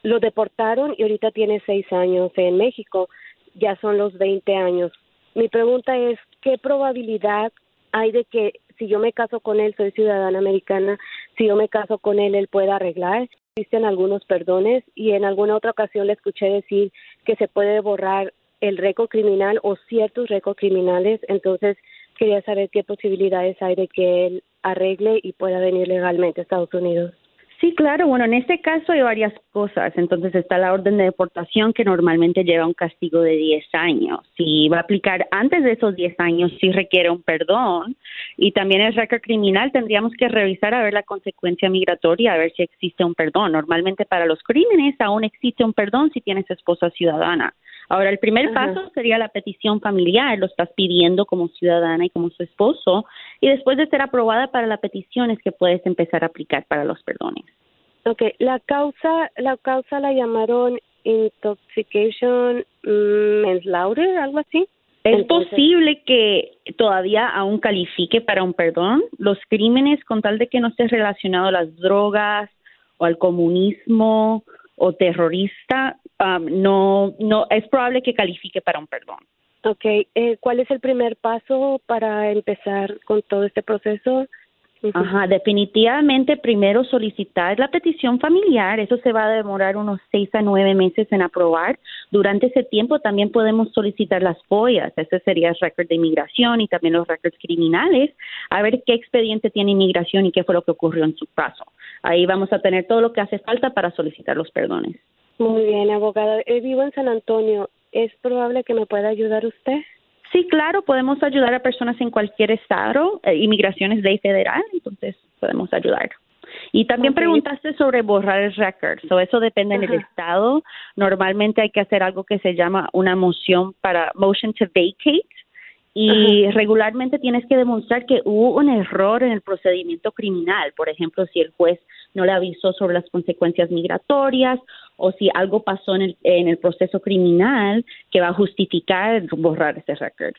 lo deportaron y ahorita tiene 6 años en México, ya son los 20 años. Mi pregunta es, ¿qué probabilidad hay de que si yo me caso con él, soy ciudadana americana, si yo me caso con él, él pueda arreglar? Existen algunos perdones y en alguna otra ocasión le escuché decir que se puede borrar el récord criminal o ciertos récords criminales, entonces quería saber qué posibilidades hay de que él arregle y pueda venir legalmente a Estados Unidos. Sí, claro. Bueno, en este caso hay varias cosas. Entonces está la orden de deportación que normalmente lleva un castigo de 10 años. Si va a aplicar antes de esos 10 años, sí requiere un perdón. Y también el récord criminal tendríamos que revisar a ver la consecuencia migratoria, a ver si existe un perdón. Normalmente para los crímenes aún existe un perdón si tienes esposa ciudadana. Ahora, el primer Ajá. paso sería la petición familiar, lo estás pidiendo como ciudadana y como su esposo, y después de ser aprobada para la petición es que puedes empezar a aplicar para los perdones. Ok, la causa, la causa la llamaron intoxication mm, manslaughter, algo así. Es Entonces- posible que todavía aún califique para un perdón. Los crímenes, con tal de que no esté relacionado a las drogas o al comunismo o terrorista, um, no, no es probable que califique para un perdón. Ok, eh, ¿cuál es el primer paso para empezar con todo este proceso? Ajá, definitivamente primero solicitar la petición familiar, eso se va a demorar unos seis a nueve meses en aprobar. Durante ese tiempo también podemos solicitar las FOIAs, ese sería el récord de inmigración y también los récords criminales, a ver qué expediente tiene inmigración y qué fue lo que ocurrió en su caso. Ahí vamos a tener todo lo que hace falta para solicitar los perdones. Muy bien, abogada. Eh, vivo en San Antonio. ¿Es probable que me pueda ayudar usted? Sí, claro, podemos ayudar a personas en cualquier estado. Eh, inmigración es ley federal, entonces podemos ayudar. Y también preguntaste sobre borrar el record. So, eso depende del estado. Normalmente hay que hacer algo que se llama una moción para motion to vacate. Y regularmente tienes que demostrar que hubo un error en el procedimiento criminal. Por ejemplo, si el juez no le avisó sobre las consecuencias migratorias o si algo pasó en el, en el proceso criminal que va a justificar borrar ese record.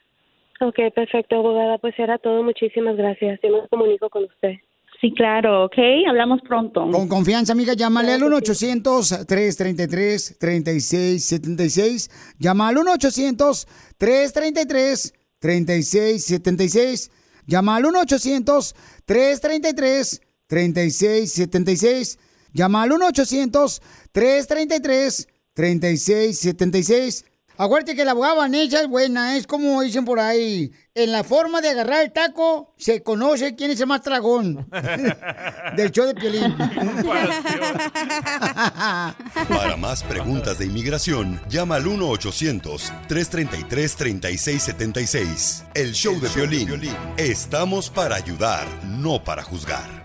Ok, perfecto, abogada. Pues era todo. Muchísimas gracias. Yo me comunico con usted. Sí, claro, ok. Hablamos pronto. Con confianza, amiga, llámale al 1-800-333-3676. Llama al 1-800-333-3676. Llama al 1-800-333-3676. Llama al 1-800-333-3676. Acuérdate que la abogada Vanessa es buena, es como dicen por ahí. En la forma de agarrar el taco se conoce quién es el más tragón. Del show de Piolín. Para más preguntas de inmigración, llama al 1-800-333-3676. El show de violín. Estamos para ayudar, no para juzgar.